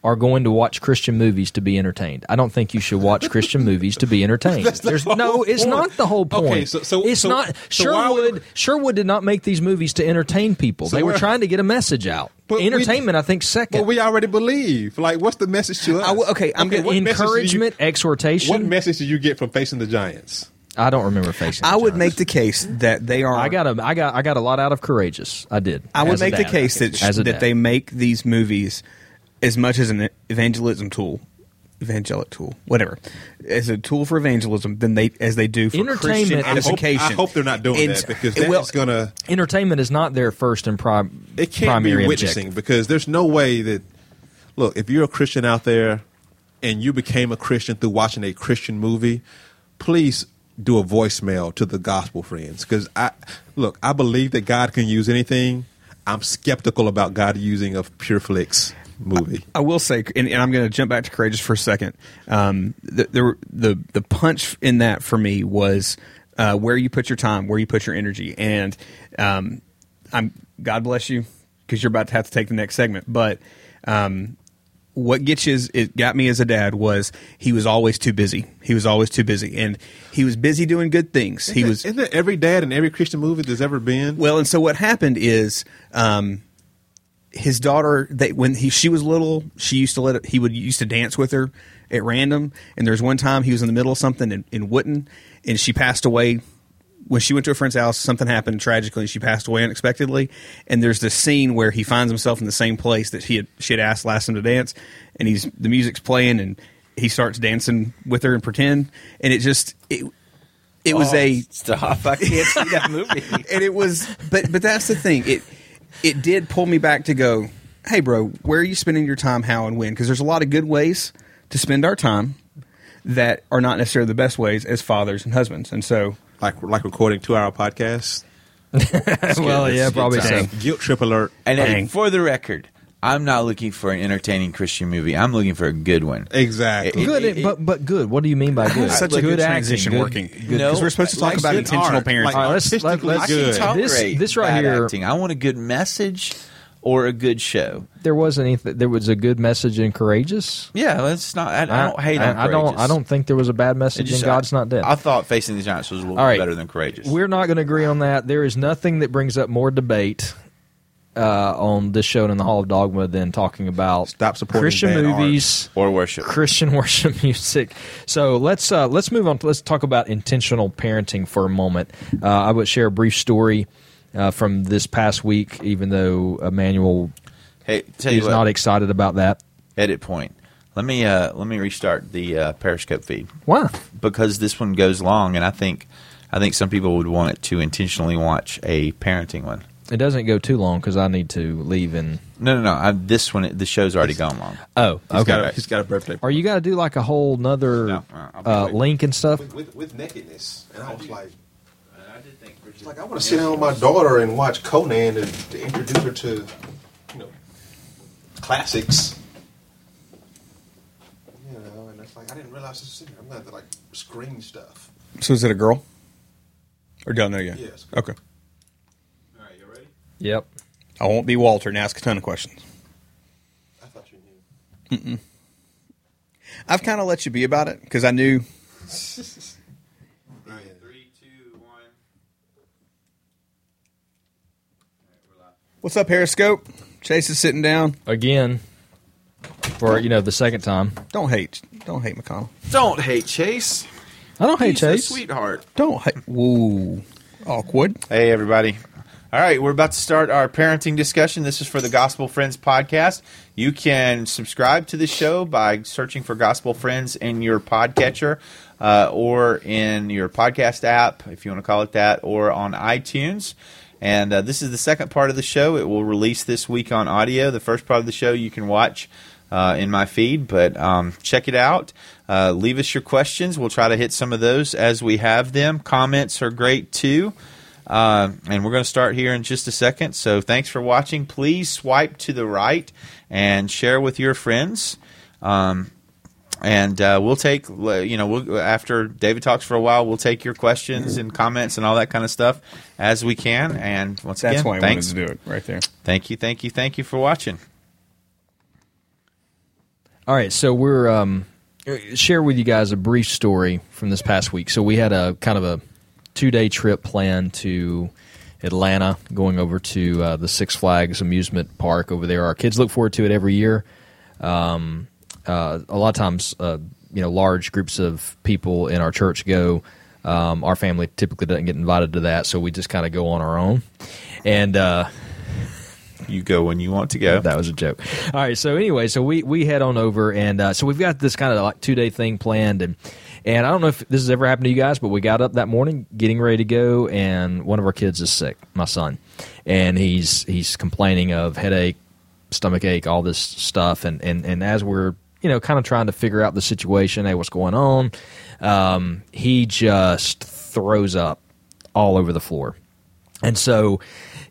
are going to watch Christian movies to be entertained. I don't think you should watch Christian [LAUGHS] movies to be entertained. That's the There's whole no. It's point. not the whole point. Okay, so- so- it's so- not. so Sherwood. would- Sherwood did not make these movies to entertain people. So they were we're- trying to get a message out. But we- Entertainment, I think, second. Well, we already believe. Like, what's the message to us? I okay, I'm gonna- what message do you- Encouragement, exhortation. What message did you get from facing the Giants? I don't remember facing. I the would Giants. make the case that they are. I got a, I got, I got a lot out of courageous. I did. I would as a make the case that As that dad. they make these movies as much as an evangelism tool, evangelic tool, whatever, as a tool for evangelism than they as they do for Entertainment Christian is- I hope, edification. I hope they're not doing And- that because that's well, going to. entertainment is not their first and prim- It can't primary be witnessing objective. because there's no way that. Look, if you're a Christian out there and you became a Christian through watching a Christian movie, please do a voicemail to the gospel friends because I look. I believe that God can use anything. I'm skeptical about God using a Pure Flix movie. I will say, and, and I'm going to jump back to courageous for a second. Um, the, the the the punch in that for me was uh, where you put your time, where you put your energy, and um, I'm God bless you because you're about to have to take the next segment. But um, what gets you is, it got me as a dad was he was always too busy. He was always too busy, and he was busy doing good things. He Isn't was that- Isn't that every dad in every Christian movie there's ever been? well, and so what happened is, um, his daughter, they, when he she was little, she used to let it, he would used to dance with her at random. And there's one time he was in the middle of something and, and wouldn't, and she passed away. When she went to a friend's house, something happened tragically, and she passed away unexpectedly. And there's this scene where he finds himself in the same place that he had she had asked last time to dance, and he's the music's playing, and he starts dancing with her and pretend, and it just it it was Oh, a stop. I can't see that movie. [LAUGHS] and it was but but that's the thing it it did pull me back to go hey bro where are you spending your time how and when because there's a lot of good ways to spend our time that are not necessarily the best ways as fathers and husbands and so like like recording two hour podcasts. [LAUGHS] well, yeah, probably so. Guilt trip alert. And hey, Dang. for the record, I'm not looking for an entertaining Christian movie. I'm looking for a good one. Exactly. It- Good, it- but but good. What do you mean by good? such a good good transition good- working good- No, because we're supposed to talk like about intentional art, parenting like All right, let's- let- artistically let's- I good. can This- tolerate this right here- acting. I want a good message or a good show. There wasn't anything. There was a good message in Courageous. Yeah, well, it's not. I, I don't hate on I, I don't. I don't think there was a bad message just- in God's Not Dead. I thought Facing the Giants was a little All right. better than Courageous. We're not going to agree on that. There is nothing that brings up more debate uh, on this show and in the Hall of Dogma than talking about Stop supporting Christian movies. or worship. Christian [LAUGHS] worship music. So let's uh, let's move on. To, let's talk about intentional parenting for a moment. Uh, I would share a brief story uh, from this past week, even though Emmanuel Hey, tell is what. not excited about that. edit point. Let me uh, let me restart the uh, Periscope feed Why? because this one goes long, and I think I think some people would want it to intentionally watch a parenting one. It doesn't go too long because I need to leave in. No, no, no. I, this one, the show's already gone long. Oh, He's okay. got a, he's got a birthday Or you got to do like a whole nother No, uh, I'll be waiting. link and stuff. with, with, with nakedness, and I was like, I did think it's like I want to sit down with my daughter and watch Conan to, to introduce her to, you know, classics. You know, and it's like I didn't realize this was in here. I'm gonna have to like screen stuff. So is it a girl? Or don't know yet? Yes. Okay. All right, you ready? Yep. I won't be Walter and ask a ton of questions. I thought you knew. I've kind of let you be about it because I knew. [LAUGHS] Three, two, one. What's up, Periscope? Chase is sitting down. Again, for you know the second time. Don't hate. Don't hate McConnell. Don't hate Chase. I don't hate He's a Chase. sweetheart. Don't hate. Woo. Awkward. Hey, everybody. All right, we're about to start our parenting discussion. This is for the Gospel Friends podcast. You can subscribe to the show by searching for Gospel Friends in your podcatcher uh, or in your podcast app, if you want to call it that, or on iTunes. And uh, this is the second part of the show. It will release this week on audio. The first part of the show you can watch uh, in my feed, but um, check it out. Uh, leave us your questions. We'll try to hit some of those as we have them. Comments are great too. Uh, and we're going to start here in just a second. So thanks for watching. Please swipe to the right and share with your friends. Um, and uh, we'll take, you know, we'll, after David talks for a while, we'll take your questions and comments and all that kind of stuff as we can. And once That's again, why I thanks. wanted to do it right there. Thank you, thank you, thank you for watching. All right, so we're um, share with you guys a brief story from this past week. So we had a kind of a two day trip planned to Atlanta, going over to uh, the Six Flags amusement park over there. Our kids look forward to it every year. Um, uh, a lot of times, uh, you know, large groups of people in our church go. Um, our family typically doesn't get invited to that, so we just kind of go on our own. And uh, You go when you want to go. that was a joke. All right. So anyway, so we we head on over, and uh, so we've got this kind of like two day thing planned, and and I don't know if this has ever happened to you guys, but we got up that morning, getting ready to go, and one of our kids is sick, my son, and he's he's complaining of headache, stomach ache, all this stuff, and and and as we're you know kind of trying to figure out the situation, hey, what's going on, um, he just throws up all over the floor. And so,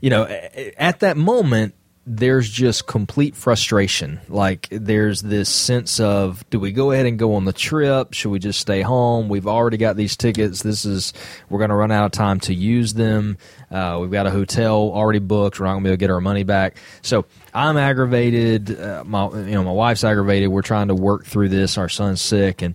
you know, at that moment, there's just complete frustration. Like, there's this sense of do we go ahead and go on the trip? Should we just stay home? We've already got these tickets. This is, we're going to run out of time to use them. Uh, we've got a hotel already booked. We're not going to be able to get our money back. So, I'm aggravated. Uh, my, you know, my wife's aggravated. We're trying to work through this. Our son's sick. And,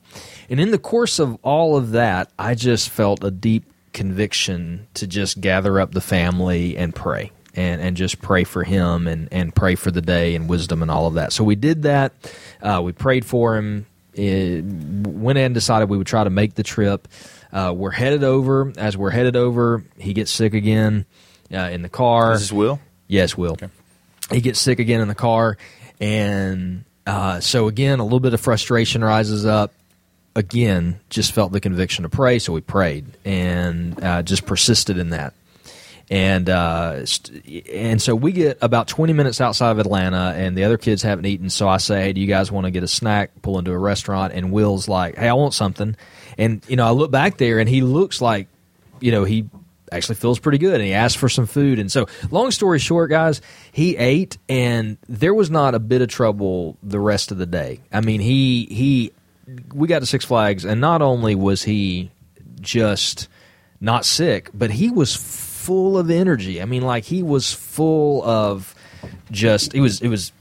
and in the course of all of that, I just felt a deep conviction to just gather up the family and pray and, and just pray for him and, and pray for the day and wisdom and all of that. So we did that. Uh, we prayed for him. It, went in and decided we would try to make the trip. Uh, we're headed over. As we're headed over, he gets sick again uh, in the car. Is this Will? Yes, Will. He gets sick again in the car, and uh, so again, a little bit of frustration rises up. Again, just felt the conviction to pray, so we prayed and uh, just persisted in that. And uh, st- and so we get about twenty minutes outside of Atlanta, and the other kids haven't eaten. So I say, "Hey, do you guys want to get a snack? Pull into a restaurant." And Will's like, "Hey, I want something." And you know, I look back there, and he looks like, you know, he actually feels pretty good and he asked for some food and so long story short guys he ate and there was not a bit of trouble the rest of the day i mean he he we got to six flags and not only was he just not sick but he was full of energy i mean like he was full of just he was it was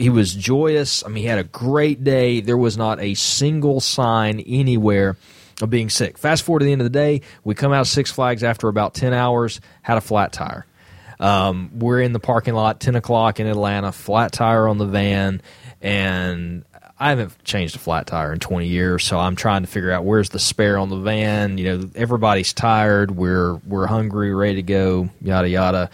he was joyous. I mean, he had a great day. There was not a single sign anywhere of being sick. Fast forward to the end of the day, we come out Six Flags after about 10 hours, had a flat tire. Um, we're in the parking lot, 10 o'clock in Atlanta, flat tire on the van, and I haven't changed a flat tire in 20 years, so I'm trying to figure out where's the spare on the van. You know, everybody's tired, we're we're hungry, ready to go, yada yada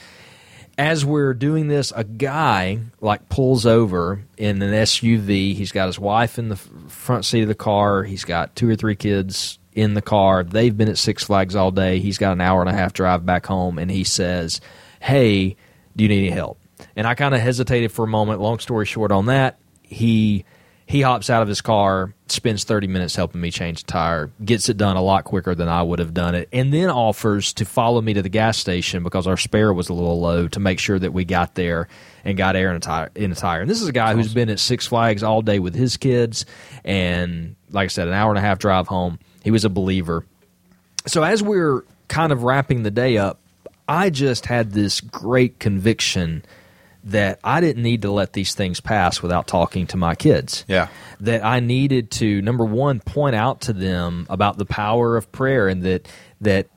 as we're doing this, a guy like pulls over in an SUV. He's got his wife in the front seat of the car. He's got two or three kids in the car. They've been at Six Flags all day. He's got an hour and a half drive back home, and he says, "Hey, do you need any help?" And I kind of hesitated for a moment. Long story short, on that, he he hops out of his car, spends 30 minutes helping me change the tire, gets it done a lot quicker than I would have done it, and then offers to follow me to the gas station because our spare was a little low to make sure that we got there and got air in a tire. In a tire. And this is a guy who's been at Six Flags all day with his kids, and like I said, an hour and a half drive home. He was a believer. So as we we're kind of wrapping the day up, I just had this great conviction that I didn't need to let these things pass without talking to my kids. Yeah. That I needed to number one point out to them about the power of prayer and that that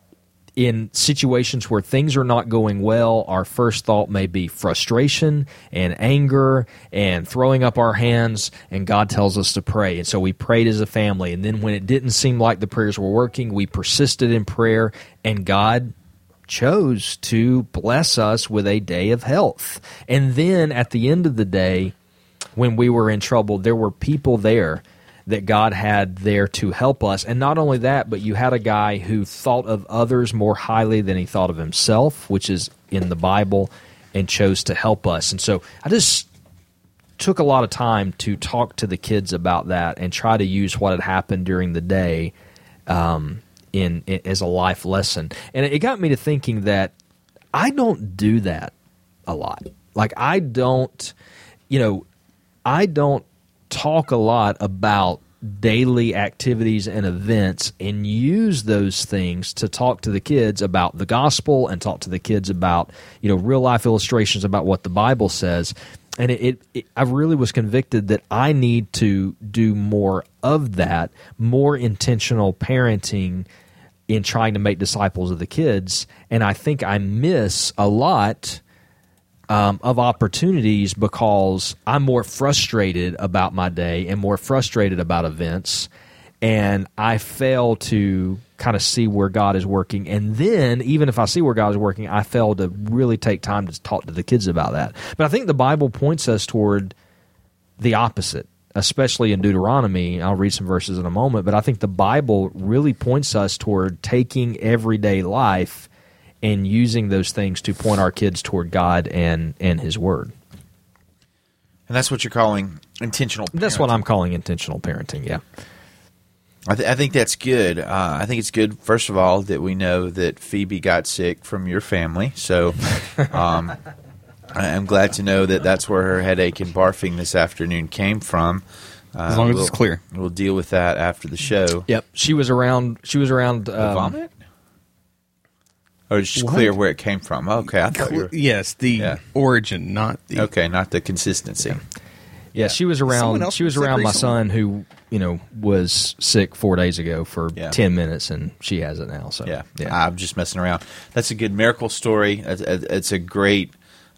in situations where things are not going well, our first thought may be frustration and anger and throwing up our hands, and God tells us to pray. And so we prayed as a family. And then when it didn't seem like the prayers were working, we persisted in prayer, and God chose to bless us with a day of health. And then at the end of the day, when we were in trouble, there were people there that God had there to help us. And not only that, but you had a guy who thought of others more highly than he thought of himself, which is in the Bible, and chose to help us. And so I just took a lot of time to talk to the kids about that and try to use what had happened during the day um, in, in as a life lesson. And it got me to thinking that I don't do that a lot. Like I don't, you know, I don't talk a lot about daily activities and events and use those things to talk to the kids about the gospel and talk to the kids about you know real life illustrations about what the bible says and it, it, it, i really was convicted that i need to do more of that more intentional parenting in trying to make disciples of the kids and i think i miss a lot um, of opportunities because I'm more frustrated about my day and more frustrated about events. And I fail to kind of see where God is working. And then, even if I see where God is working, I fail to really take time to talk to the kids about that. But I think the Bible points us toward the opposite, especially in Deuteronomy. I'll read some verses in a moment, but I think the Bible really points us toward taking everyday life and using those things to point our kids toward God and and His Word. And that's what you're calling intentional. Parenting. That's what I'm calling intentional parenting. Yeah. I, th- I think that's good. Uh, I think it's good, first of all, that we know that Phoebe got sick from your family. So um, [LAUGHS] I'm glad to know that that's where her headache and barfing this afternoon came from. Uh, as long as we'll, it's clear, we'll deal with that after the show. Yep, she was around. She was around. Um, vomit. Or it's just what? clear where it came from. Okay, I thought you were, yes, the yeah. origin, not the okay, not the consistency. Yeah, yeah she was around. She was around my son who you know was sick four days ago for yeah. ten minutes, and she has it now. So yeah, yeah, I'm just messing around. That's a good miracle story. It's, it's a great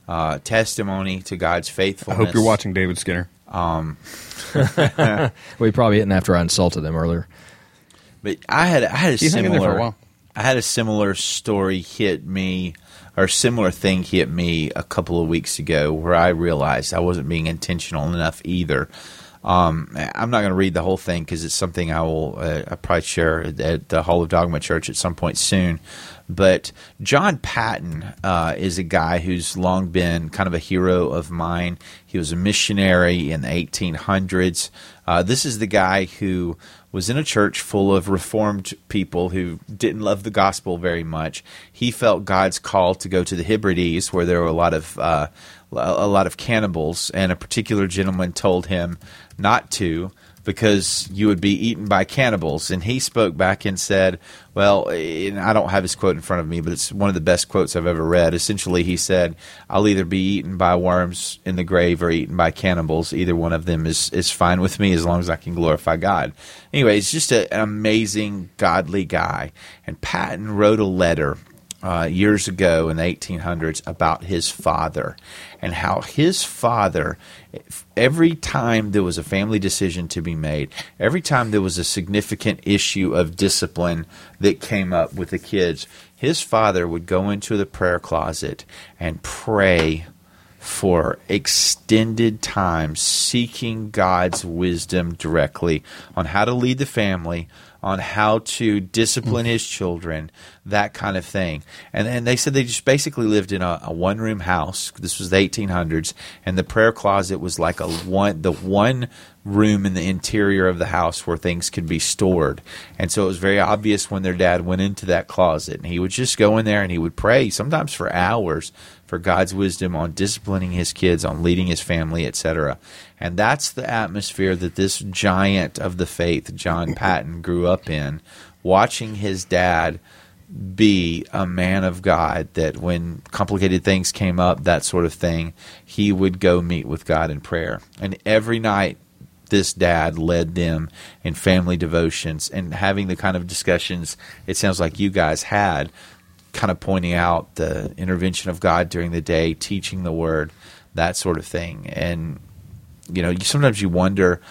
uh, testimony to God's faithfulness. I hope you're watching David Skinner. Um, [LAUGHS] well, probably didn't after I insulted him earlier. But I had I had a He's similar I had a similar story hit me, or similar thing hit me a couple of weeks ago where I realized I wasn't being intentional enough either. Um, I'm not going to read the whole thing because it's something I will uh, I probably share at the Hall of Dogma Church at some point soon. But John Paton uh, is a guy who's long been kind of a hero of mine. He was a missionary in the 1800s. Uh, this is the guy who was in a church full of reformed people who didn't love the gospel very much. He felt God's call to go to the Hebrides, where there were a lot of uh, a lot of cannibals, and a particular gentleman told him not to because you would be eaten by cannibals. And he spoke back and said, Well, I don't have his quote in front of me, but it's one of the best quotes I've ever read. Essentially, he said, I'll either be eaten by worms in the grave or eaten by cannibals. Either one of them is, is fine with me as long as I can glorify God. Anyway, he's just a, an amazing, godly guy. And Paton wrote a letter uh, years ago in the 1800s about his father and how his father, every time there was a family decision to be made, every time there was a significant issue of discipline that came up with the kids, his father would go into the prayer closet and pray for extended time seeking God's wisdom directly on how to lead the family, on how to discipline his children, that kind of thing. And and they said they just basically lived in a, a one room house. This was the 1800s, and the prayer closet was like a one the one room in the interior of the house where things could be stored. And so it was very obvious when their dad went into that closet, and he would just go in there and he would pray, sometimes for hours, for God's wisdom on disciplining his kids, on leading his family, etc. And that's the atmosphere that this giant of the faith, John [LAUGHS] Paton, grew up in, watching his dad be a man of God that when complicated things came up, that sort of thing, he would go meet with God in prayer. And every night, this dad led them in family devotions and having the kind of discussions it sounds like you guys had, kind of pointing out the intervention of God during the day, teaching the word, that sort of thing. And, you know, sometimes you wonder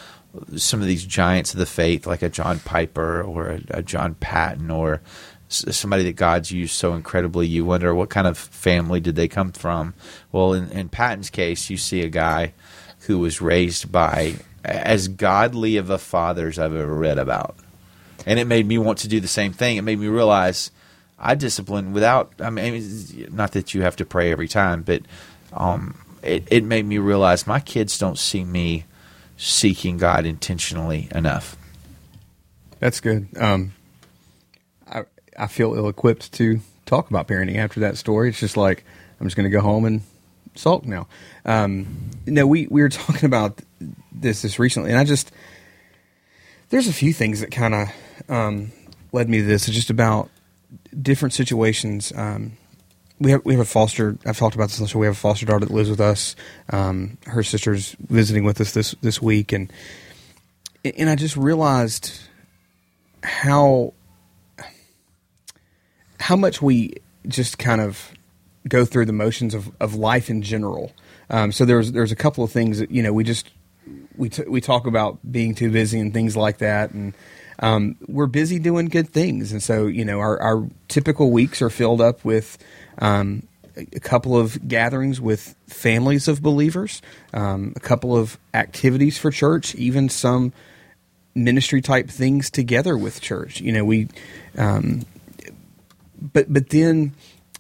some of these giants of the faith, like a John Piper or a, a John Paton or somebody that God's used so incredibly, you wonder what kind of family did they come from? Well, in, in Paton's case, you see a guy who was raised by as godly of a father as I've ever read about. And it made me want to do the same thing. It made me realize I discipline without, I mean, not that you have to pray every time, but um, it, it made me realize my kids don't see me seeking God intentionally enough. That's good. Um, I I feel ill equipped to talk about parenting after that story. It's just like I'm just going to go home and sulk now. Um, no, we we were [LAUGHS] talking about this this recently, and I just there's a few things that kind of um, led me to this. It's just about different situations. Um, we have we have a foster. I've talked about this. We have a foster daughter that lives with us. Um, her sister's visiting with us this this week, and and I just realized how how much we just kind of go through the motions of, of life in general. Um, so there's there's a couple of things that you know we just we t- we talk about being too busy and things like that, and um, we're busy doing good things, and so you know our, our typical weeks are filled up with um, a couple of gatherings with families of believers, um, a couple of activities for church, even some ministry type things together with church. You know, we, um, but but then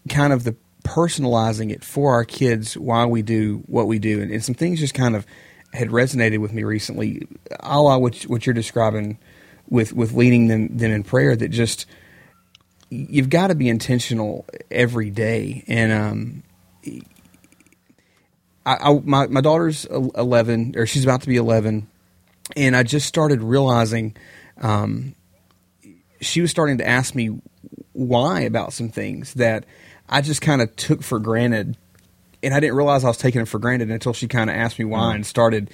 kind of the personalizing it for our kids while we do what we do, and, and some things just kind of had resonated with me recently, a la what, what you're describing with with leading them them in prayer. That just you've got to be intentional every day, and um, I, I my my daughter's eleven, or she's about to be eleven, and I just started realizing. Um, she was starting to ask me why about some things that I just kind of took for granted, and I didn't realize I was taking it for granted until she kind of asked me why mm. and started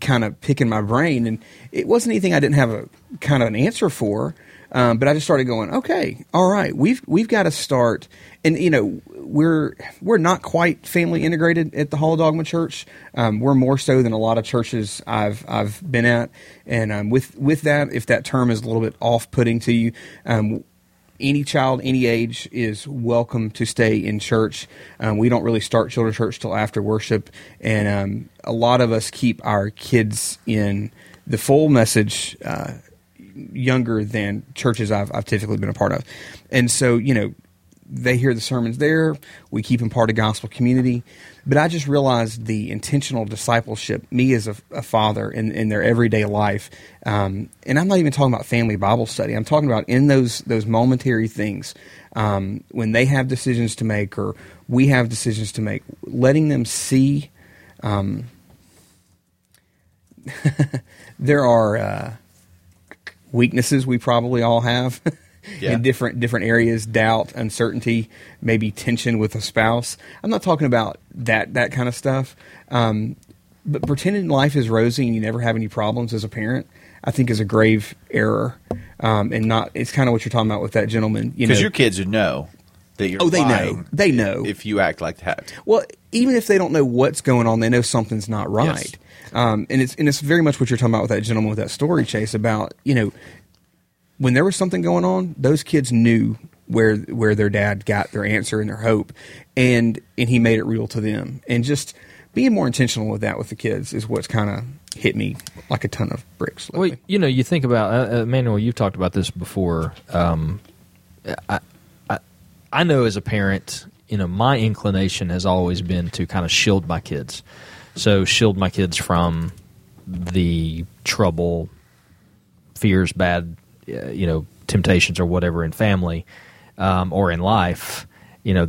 kind of picking my brain. And it wasn't anything I didn't have a kind of an answer for, um, but I just started going, okay, all right, we've we've got to start. And you know, we're we're not quite family integrated at the Hall of Dogma Church. Um, we're more so than a lot of churches I've I've been at. And um, with with that, if that term is a little bit off putting to you, um, any child, any age is welcome to stay in church. Um, we don't really start children's church till after worship, and um, a lot of us keep our kids in the full message uh, younger than churches I've, I've typically been a part of, and so you know they hear the sermons there. We keep them part of gospel community. But I just realized the intentional discipleship, me as a, a father in, in their everyday life, um, and I'm not even talking about family Bible study. I'm talking about in those those momentary things um, when they have decisions to make or we have decisions to make, letting them see. Um, [LAUGHS] there are uh, weaknesses we probably all have. [LAUGHS] yeah. in different different areas, doubt, uncertainty, maybe tension with a spouse. I'm not talking about that that kind of stuff. Um, but pretending life is rosy and you never have any problems as a parent, I think is a grave error. Um, and not it's kind of what you're talking about with that gentleman. You know, because your kids would know that you're. Oh, they know. They know if you act like that. Well, even if they don't know what's going on, they know something's not right. Yes. Um, and it's and it's very much what you're talking about with that gentleman with that story chase about you know when there was something going on, those kids knew where where their dad got their answer and their hope, and and he made it real to them. And just being more intentional with that with the kids is what's kind of hit me like a ton of bricks. Well, you know, you think about uh, uh, Manuel. You've talked about this before. Um, I, I, I know as a parent, you know, my inclination has always been to kind of shield my kids. So shield my kids from the trouble, fears, bad, you know, temptations or whatever in family um, or in life. You know,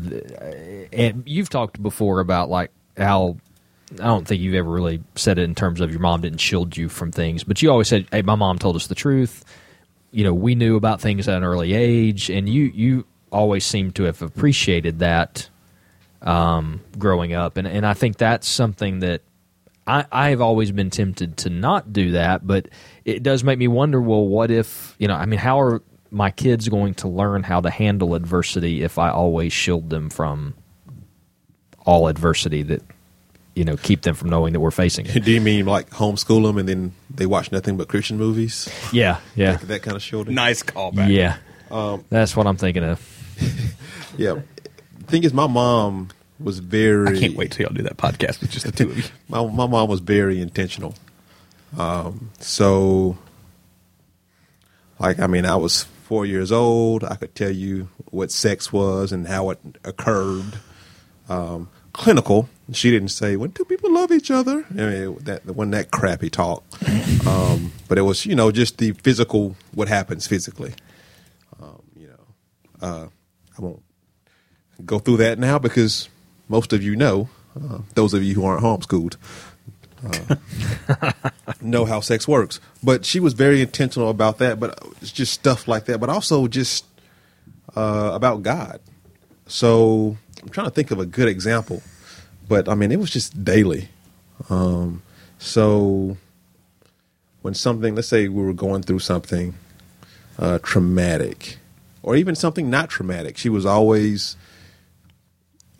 and you've talked before about like how I don't think you've ever really said it in terms of your mom didn't shield you from things, but you always said, "Hey, my mom told us the truth." You know, we knew about things at an early age, and you you always seem to have appreciated that um, growing up, and and I think that's something that I I have always been tempted to not do that, but it does make me wonder. Well, what if you know? I mean, how are my kids going to learn how to handle adversity if I always shield them from all adversity that you know keep them from knowing that we're facing it. [LAUGHS] Do you mean like homeschool them and then they watch nothing but Christian movies? Yeah, yeah, That, that kind of shielding? nice callback. yeah. Um, That's what I'm thinking of. [LAUGHS] Yeah. Thing is, my mom was very. I can't wait till y'all do that podcast with just the two of you. [LAUGHS] My, my mom was very intentional. Um, so, like, I mean, I was four years old. I could tell you what sex was and how it occurred. Um, clinical. She didn't say when two people love each other. I mean, that wasn't that crappy talk. Um, but it was, you know, just the physical, what happens physically. Um, you know, uh, I won't go through that now because most of you know, uh, those of you who aren't homeschooled, uh, [LAUGHS] know how sex works. But she was very intentional about that. But it's just stuff like that. But also just uh, about God. So I'm trying to think of a good example. But I mean, it was just daily. Um, so when something, let's say we were going through something uh, traumatic, or even something not traumatic, she was always,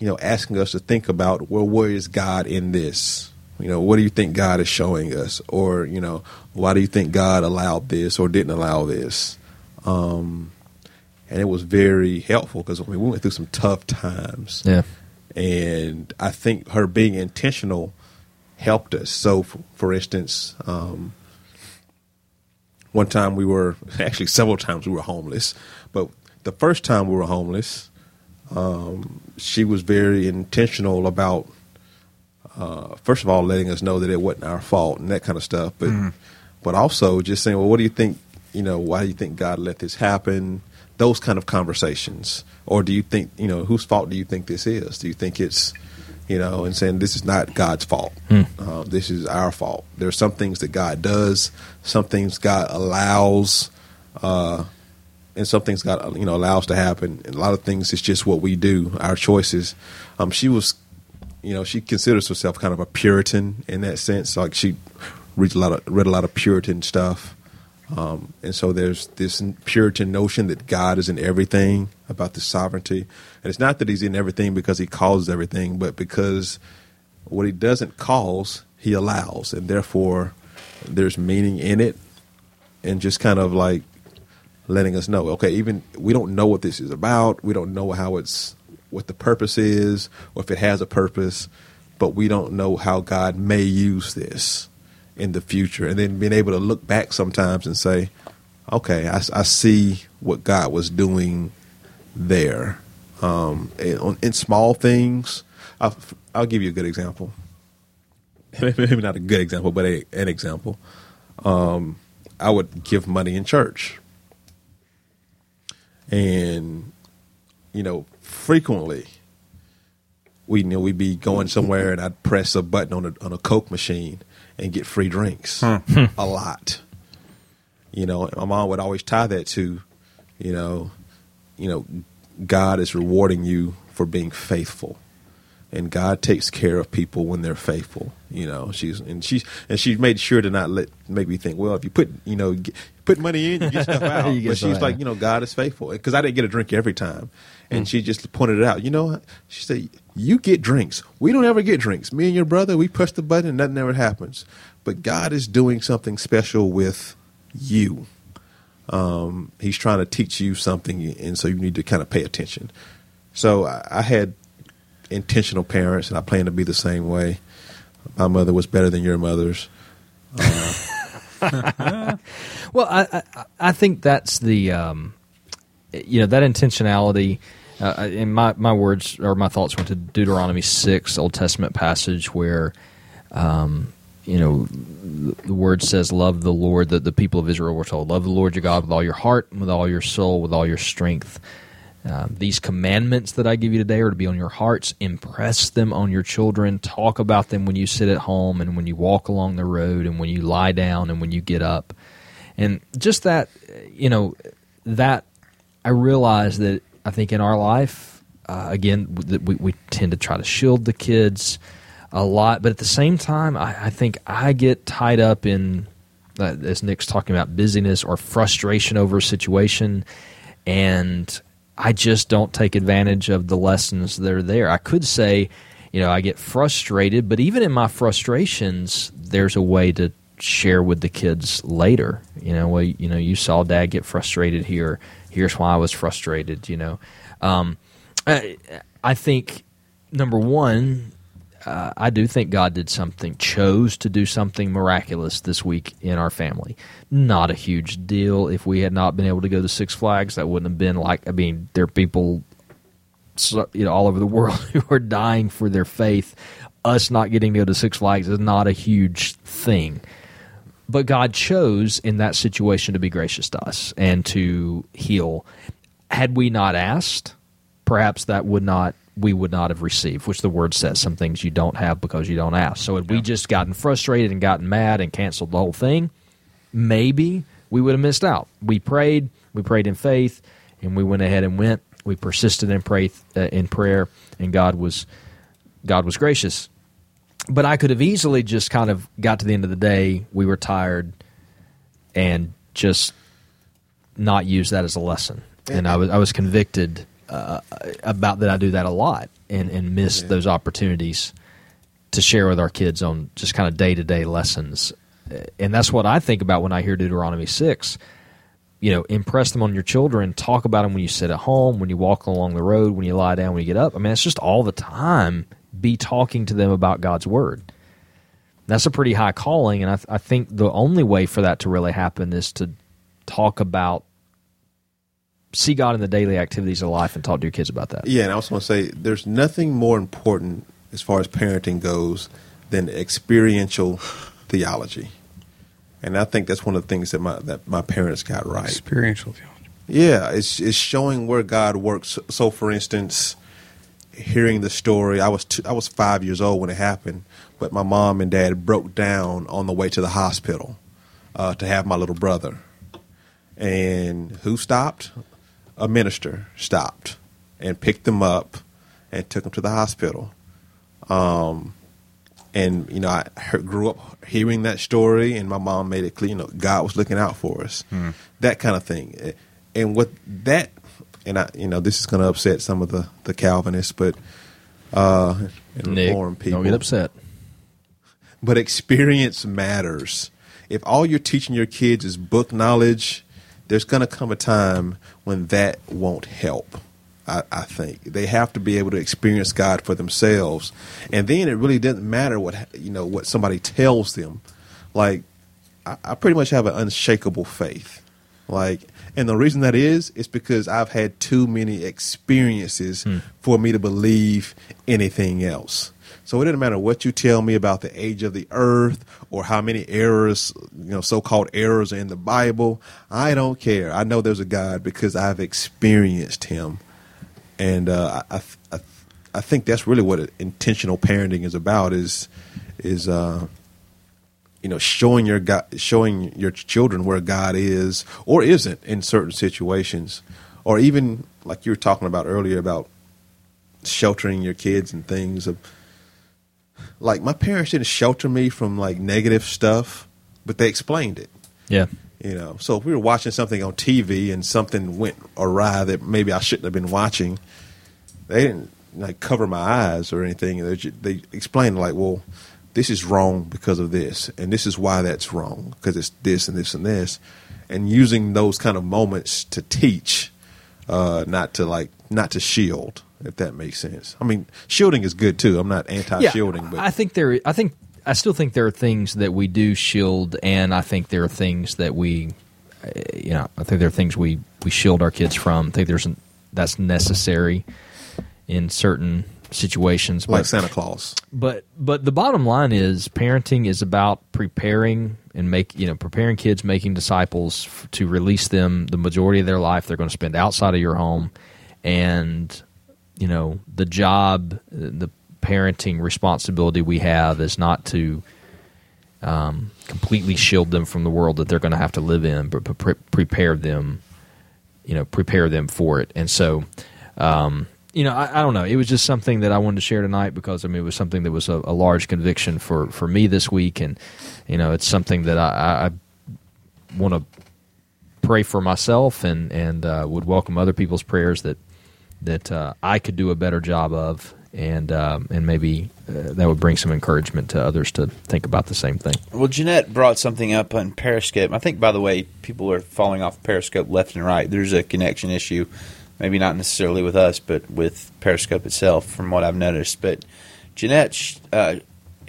you know, asking us to think about, well, where is God in this? You know, what do you think God is showing us? Or, you know, why do you think God allowed this or didn't allow this? Um, and it was very helpful because I mean, we went through some tough times. Yeah, And I think her being intentional helped us. So, for, for instance, um, one time we were [LAUGHS] actually several times we were homeless, but the first time we were homeless, um, she was very intentional about uh, first of all letting us know that it wasn't our fault and that kind of stuff, but but also just saying, well, what do you think? You know, why do you think God let this happen? Those kind of conversations, or do you think you know whose fault do you think this is? Do you think it's you know, and saying this is not God's fault. Uh, this is our fault. There are some things that God does, some things God allows, uh, and some things got you know allows to happen. And a lot of things it's just what we do, our choices. Um, she was, you know, she considers herself kind of a Puritan in that sense. Like she read a lot of read a lot of Puritan stuff. Um, and so there's this Puritan notion that God is in everything about the sovereignty. And it's not that he's in everything because he causes everything, but because what he doesn't cause, he allows. And therefore, there's meaning in it. And just kind of like letting us know, okay, even we don't know what this is about. We don't know how it's, what the purpose is, or if it has a purpose, but we don't know how God may use this in the future, and then being able to look back sometimes and say, "Okay, I, I see what God was doing there." Um, in, in small things, I'll, I'll give you a good example. [LAUGHS] Maybe not a good example, but a, an example. Um, I would give money in church, and you know, frequently we you know we'd be going somewhere, and I'd press a button on a on a Coke machine and get free drinks hmm. a lot. You know, my mom would always tie that to, you know, you know, God is rewarding you for being faithful, and God takes care of people when they're faithful. You know, she's and she's and she made sure to not let make me think. Well, if you put you know put money in, you get stuff [LAUGHS] out. You get but she's out. like, you know, God is faithful because I didn't get a drink every time, and she just pointed it out. You know, she said, "You get drinks. We don't ever get drinks. Me and your brother, we push the button, and nothing ever happens. But God is doing something special with you." um, he's trying to teach you something, and so you need to kind of pay attention. So I, I had intentional parents, and I plan to be the same way. my mother was better than your mother's. [LAUGHS] [LAUGHS] Well, I, I I think that's the um, you know that intentionality. Uh, in my my words or my thoughts went to Deuteronomy six, Old Testament passage where, um, you know, the word says, "Love the Lord." That the people of Israel were told, "Love the Lord your God with all your heart, with all your soul, with all your strength." Uh, these commandments that I give you today are to be on your hearts. Impress them on your children. Talk about them when you sit at home and when you walk along the road and when you lie down and when you get up. And just that, you know, that I realize that I think in our life, uh, again, that we, we tend to try to shield the kids a lot, but at the same time, I, I think I get tied up in, uh, as Nick's talking about, busyness or frustration over a situation, and I just don't take advantage of the lessons that are there. I could say, you know, I get frustrated, but even in my frustrations, there's a way to share with the kids later. You know, well, you know, you saw Dad get frustrated here. Here's why I was frustrated. You know, um, I, I think number one, uh, I do think God did something, chose to do something miraculous this week in our family. Not a huge deal. If we had not been able to go to Six Flags, that wouldn't have been like. I mean, there are people, you know, all over the world [LAUGHS] who are dying for their faith. Us not getting to go to Six Flags is not a huge thing. But God chose in that situation to be gracious to us and to heal. Had we not asked, perhaps that would not we would not have received, which the word says some things you don't have because you don't ask. So had we just gotten frustrated and gotten mad and canceled the whole thing, maybe we would have missed out. We prayed, we prayed in faith, and we went ahead and went. We persisted in pray uh, in prayer, and God was God was gracious. But I could have easily just kind of got to the end of the day. We were tired, and just not use that as a lesson. And I was I was convicted uh, about that. I do that a lot and and miss those opportunities to share with our kids on just kind of day to day lessons. And that's what I think about when I hear Deuteronomy six. You know, impress them on your children. Talk about them when you sit at home, when you walk along the road, when you lie down, when you get up. I mean, it's just all the time. Be talking to them about God's word. That's a pretty high calling, and I, I think the only way for that to really happen is to talk about see God in the daily activities of life and talk to your kids about that. Yeah, and I also want to say there's nothing more important as far as parenting goes than experiential theology. And I think that's one of the things that my that my parents got right. Experiential theology. Yeah, it's it's showing where God works. So, for instance, hearing the story, I was two, I was five years old when it happened, but my mom and dad broke down on the way to the hospital uh, to have my little brother. And who stopped? A minister stopped and picked them up and took them to the hospital. Um, and you know, I heard, grew up hearing that story, and my mom made it clear, you know, God was looking out for us, that kind of thing. And what that, and I, you know, this is going to upset some of the the Calvinists, but uh, and Nick, Reform people, don't get upset. but experience matters. If all you're teaching your kids is book knowledge, there's going to come a time when that won't help. I, I think they have to be able to experience God for themselves, and then it really doesn't matter what you know what somebody tells them. Like I, I pretty much have an unshakable faith. Like, and the reason that is is because I've had too many experiences hmm. for me to believe anything else. So it doesn't matter what you tell me about the age of the earth or how many errors, you know, so-called errors are in the Bible. I don't care. I know there's a God because I've experienced Him, and uh, I, I, I think that's really what intentional parenting is about. Is is uh, you know showing your God, showing your children where God is or isn't in certain situations, or even like you were talking about earlier about sheltering your kids and things of like my parents didn't shelter me from like negative stuff, but they explained it. Yeah. You know, so if we were watching something on TV and something went awry that maybe I shouldn't have been watching, they didn't like cover my eyes or anything. They, ju- they explained like, well, this is wrong because of this, and this is why that's wrong because it's this and this and this, and using those kind of moments to teach, uh, not to like not to shield, if that makes sense. I mean, shielding is good too. I'm not anti-shielding, but I think there. I think I still think there are things that we do shield, and I think there are things that we, uh, you know, I think there are things we we shield our kids from. I think there's an, that's necessary in certain situations, like but- Santa Claus. but but the bottom line is parenting is about preparing and make you know preparing kids making disciples f- to release them the majority of their life they're going to spend outside of your home and you know the job the parenting responsibility we have is not to um, completely shield them from the world that they're going to have to live in but pre- prepare them you know prepare them for it. And so um, you know I, I don't know. It was just something that i wanted to share tonight because i mean it was something that was a, a large conviction for for me this week. And you know it's something that i, I, want to pray for myself and and uh, would welcome other people's prayers that that uh, i could do a better job of and um, and maybe uh, that would bring some encouragement to others to think about the same thing Well, Jeanette brought something up on Periscope. I think, by the way, people are falling off Periscope left and right. There's a connection issue, maybe not necessarily with us, but with Periscope itself, from what I've noticed. But Jeanette uh,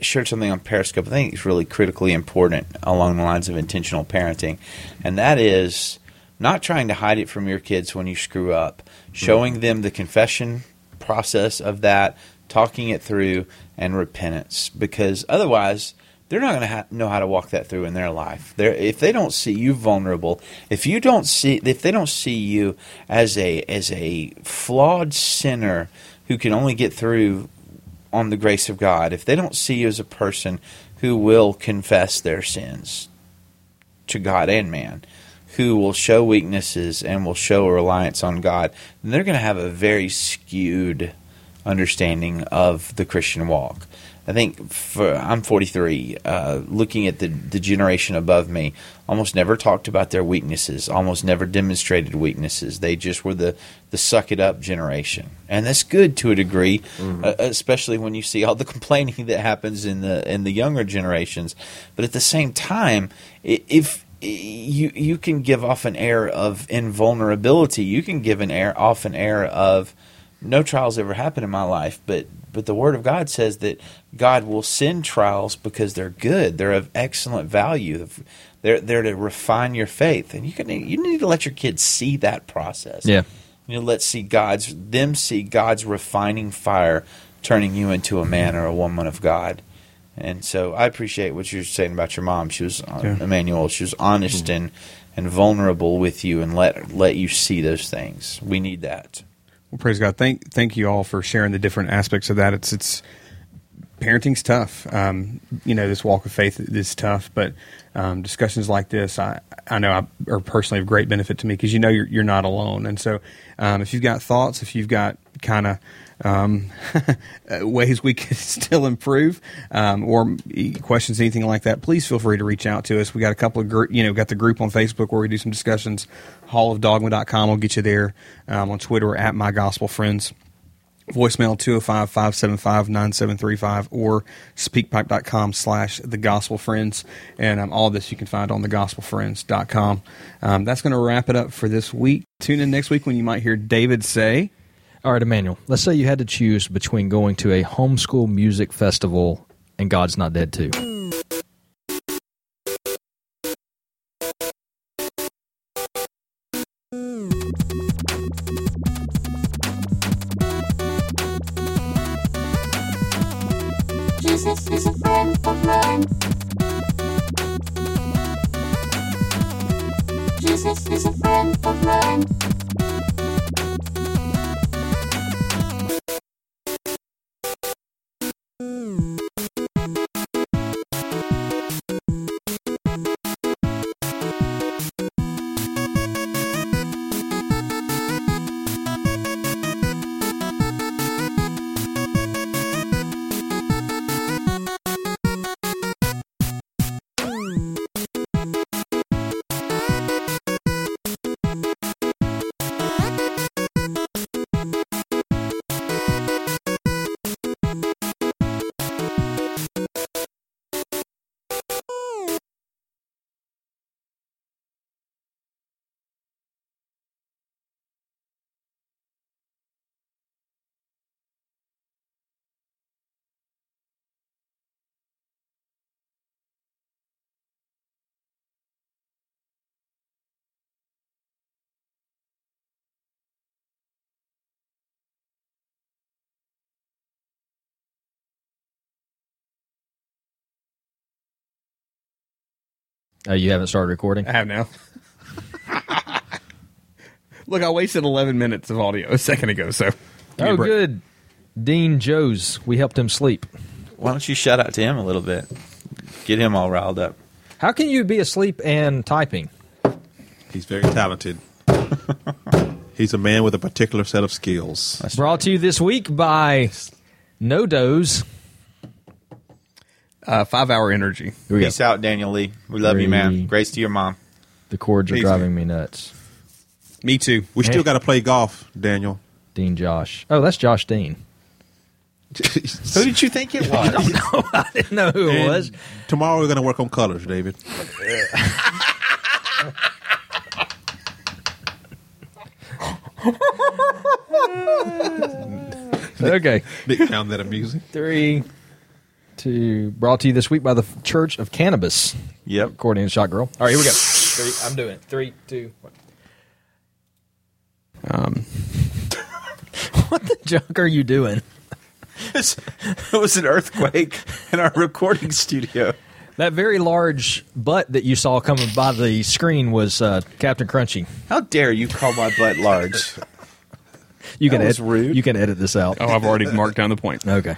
shared something on Periscope I think it's really critically important along the lines of intentional parenting, and that is not trying to hide it from your kids when you screw up, showing them the confession process of that, talking it through, and repentance. Because otherwise, they're not going to ha- know how to walk that through in their life. They're, if they don't see you vulnerable, if you don't see, if they don't see you as a as a flawed sinner who can only get through on the grace of God, if they don't see you as a person who will confess their sins to God and man, who will show weaknesses and will show a reliance on God, then they're going to have a very skewed understanding of the Christian walk. I think for I'm 43. Uh, looking at the the generation above me, almost never talked about their weaknesses. Almost never demonstrated weaknesses. They just were the the suck it up generation, and that's good to a degree, uh, especially when you see all the [LAUGHS] complaining that happens in the in the younger generations. But at the same time, if you you can give off an air of invulnerability, you can give an air off an air of no trials ever happened in my life, but but the Word of God says that God will send trials because they're good, they're of excellent value, they're they're to refine your faith, and you can you need to let your kids see that process. Yeah. you know, let's see God's them see God's refining fire turning you into a man or a woman of God. And so I appreciate what you're saying about your mom. She was uh, Yeah. Emmanuel. She was honest and and vulnerable with you, and let let you see those things. We need that. Well, praise God. Thank thank you all for sharing the different aspects of that. It's it's parenting's tough. Um, you know, this walk of faith is tough, but um, discussions like this, I I know I, are personally of great benefit to me because you know you're you're not alone. And so, um, if you've got thoughts, if you've got kind of um, [LAUGHS] ways we can [LAUGHS] still improve, um, or questions, anything like that, please feel free to reach out to us. We got a couple of you know got the group on Facebook where we do some discussions. hall of Hallofdogma.com will get you there. Um, on Twitter, at my gospel friends voicemail 205-575-9735 or speakpipe.com slash the gospel friends and um, all this you can find on the thegospelfriends.com um, that's going to wrap it up for this week tune in next week when you might hear david say All right, Emmanuel. Let's say you had to choose between going to a homeschool music festival and God's Not Dead Too. Jesus is a friend. Jesus is a friend of mine. Oh, you haven't started recording? I have now. Look, I wasted 11 minutes of audio a second ago, so. give me a Oh, good. Dean Joes, we helped him sleep. Why don't you shout out to him a little bit? Get him all riled up. How can you be asleep and typing? He's very talented. [LAUGHS] He's a man with a particular set of skills. Brought to you this week by No Doze. Uh, five hour energy. Here we go. Peace out, Daniel Lee. We love you, man. Grace to your mom. The chords are Peace, driving me nuts. Me too. We Hey. still got to play golf, Daniel. Dean Josh. Oh, that's Josh Dean. [LAUGHS] Who did you think it was? [LAUGHS] [LAUGHS] I didn't know who it was. Tomorrow we're going to work on colors, David. Okay. Nick found that amusing. Three, two. Brought to you this week by the Church of Cannabis. yep. According to Shot Girl. All right, here we go. Three, I'm doing it. Three, two, one. Um, [LAUGHS] What the junk are you doing? [LAUGHS] it was an earthquake in our recording studio. That very large butt that you saw coming by the screen was uh, Captain Crunchy. How dare you call my butt large? You can was edit, rude. You can edit this out. oh, I've already marked down the point. Okay.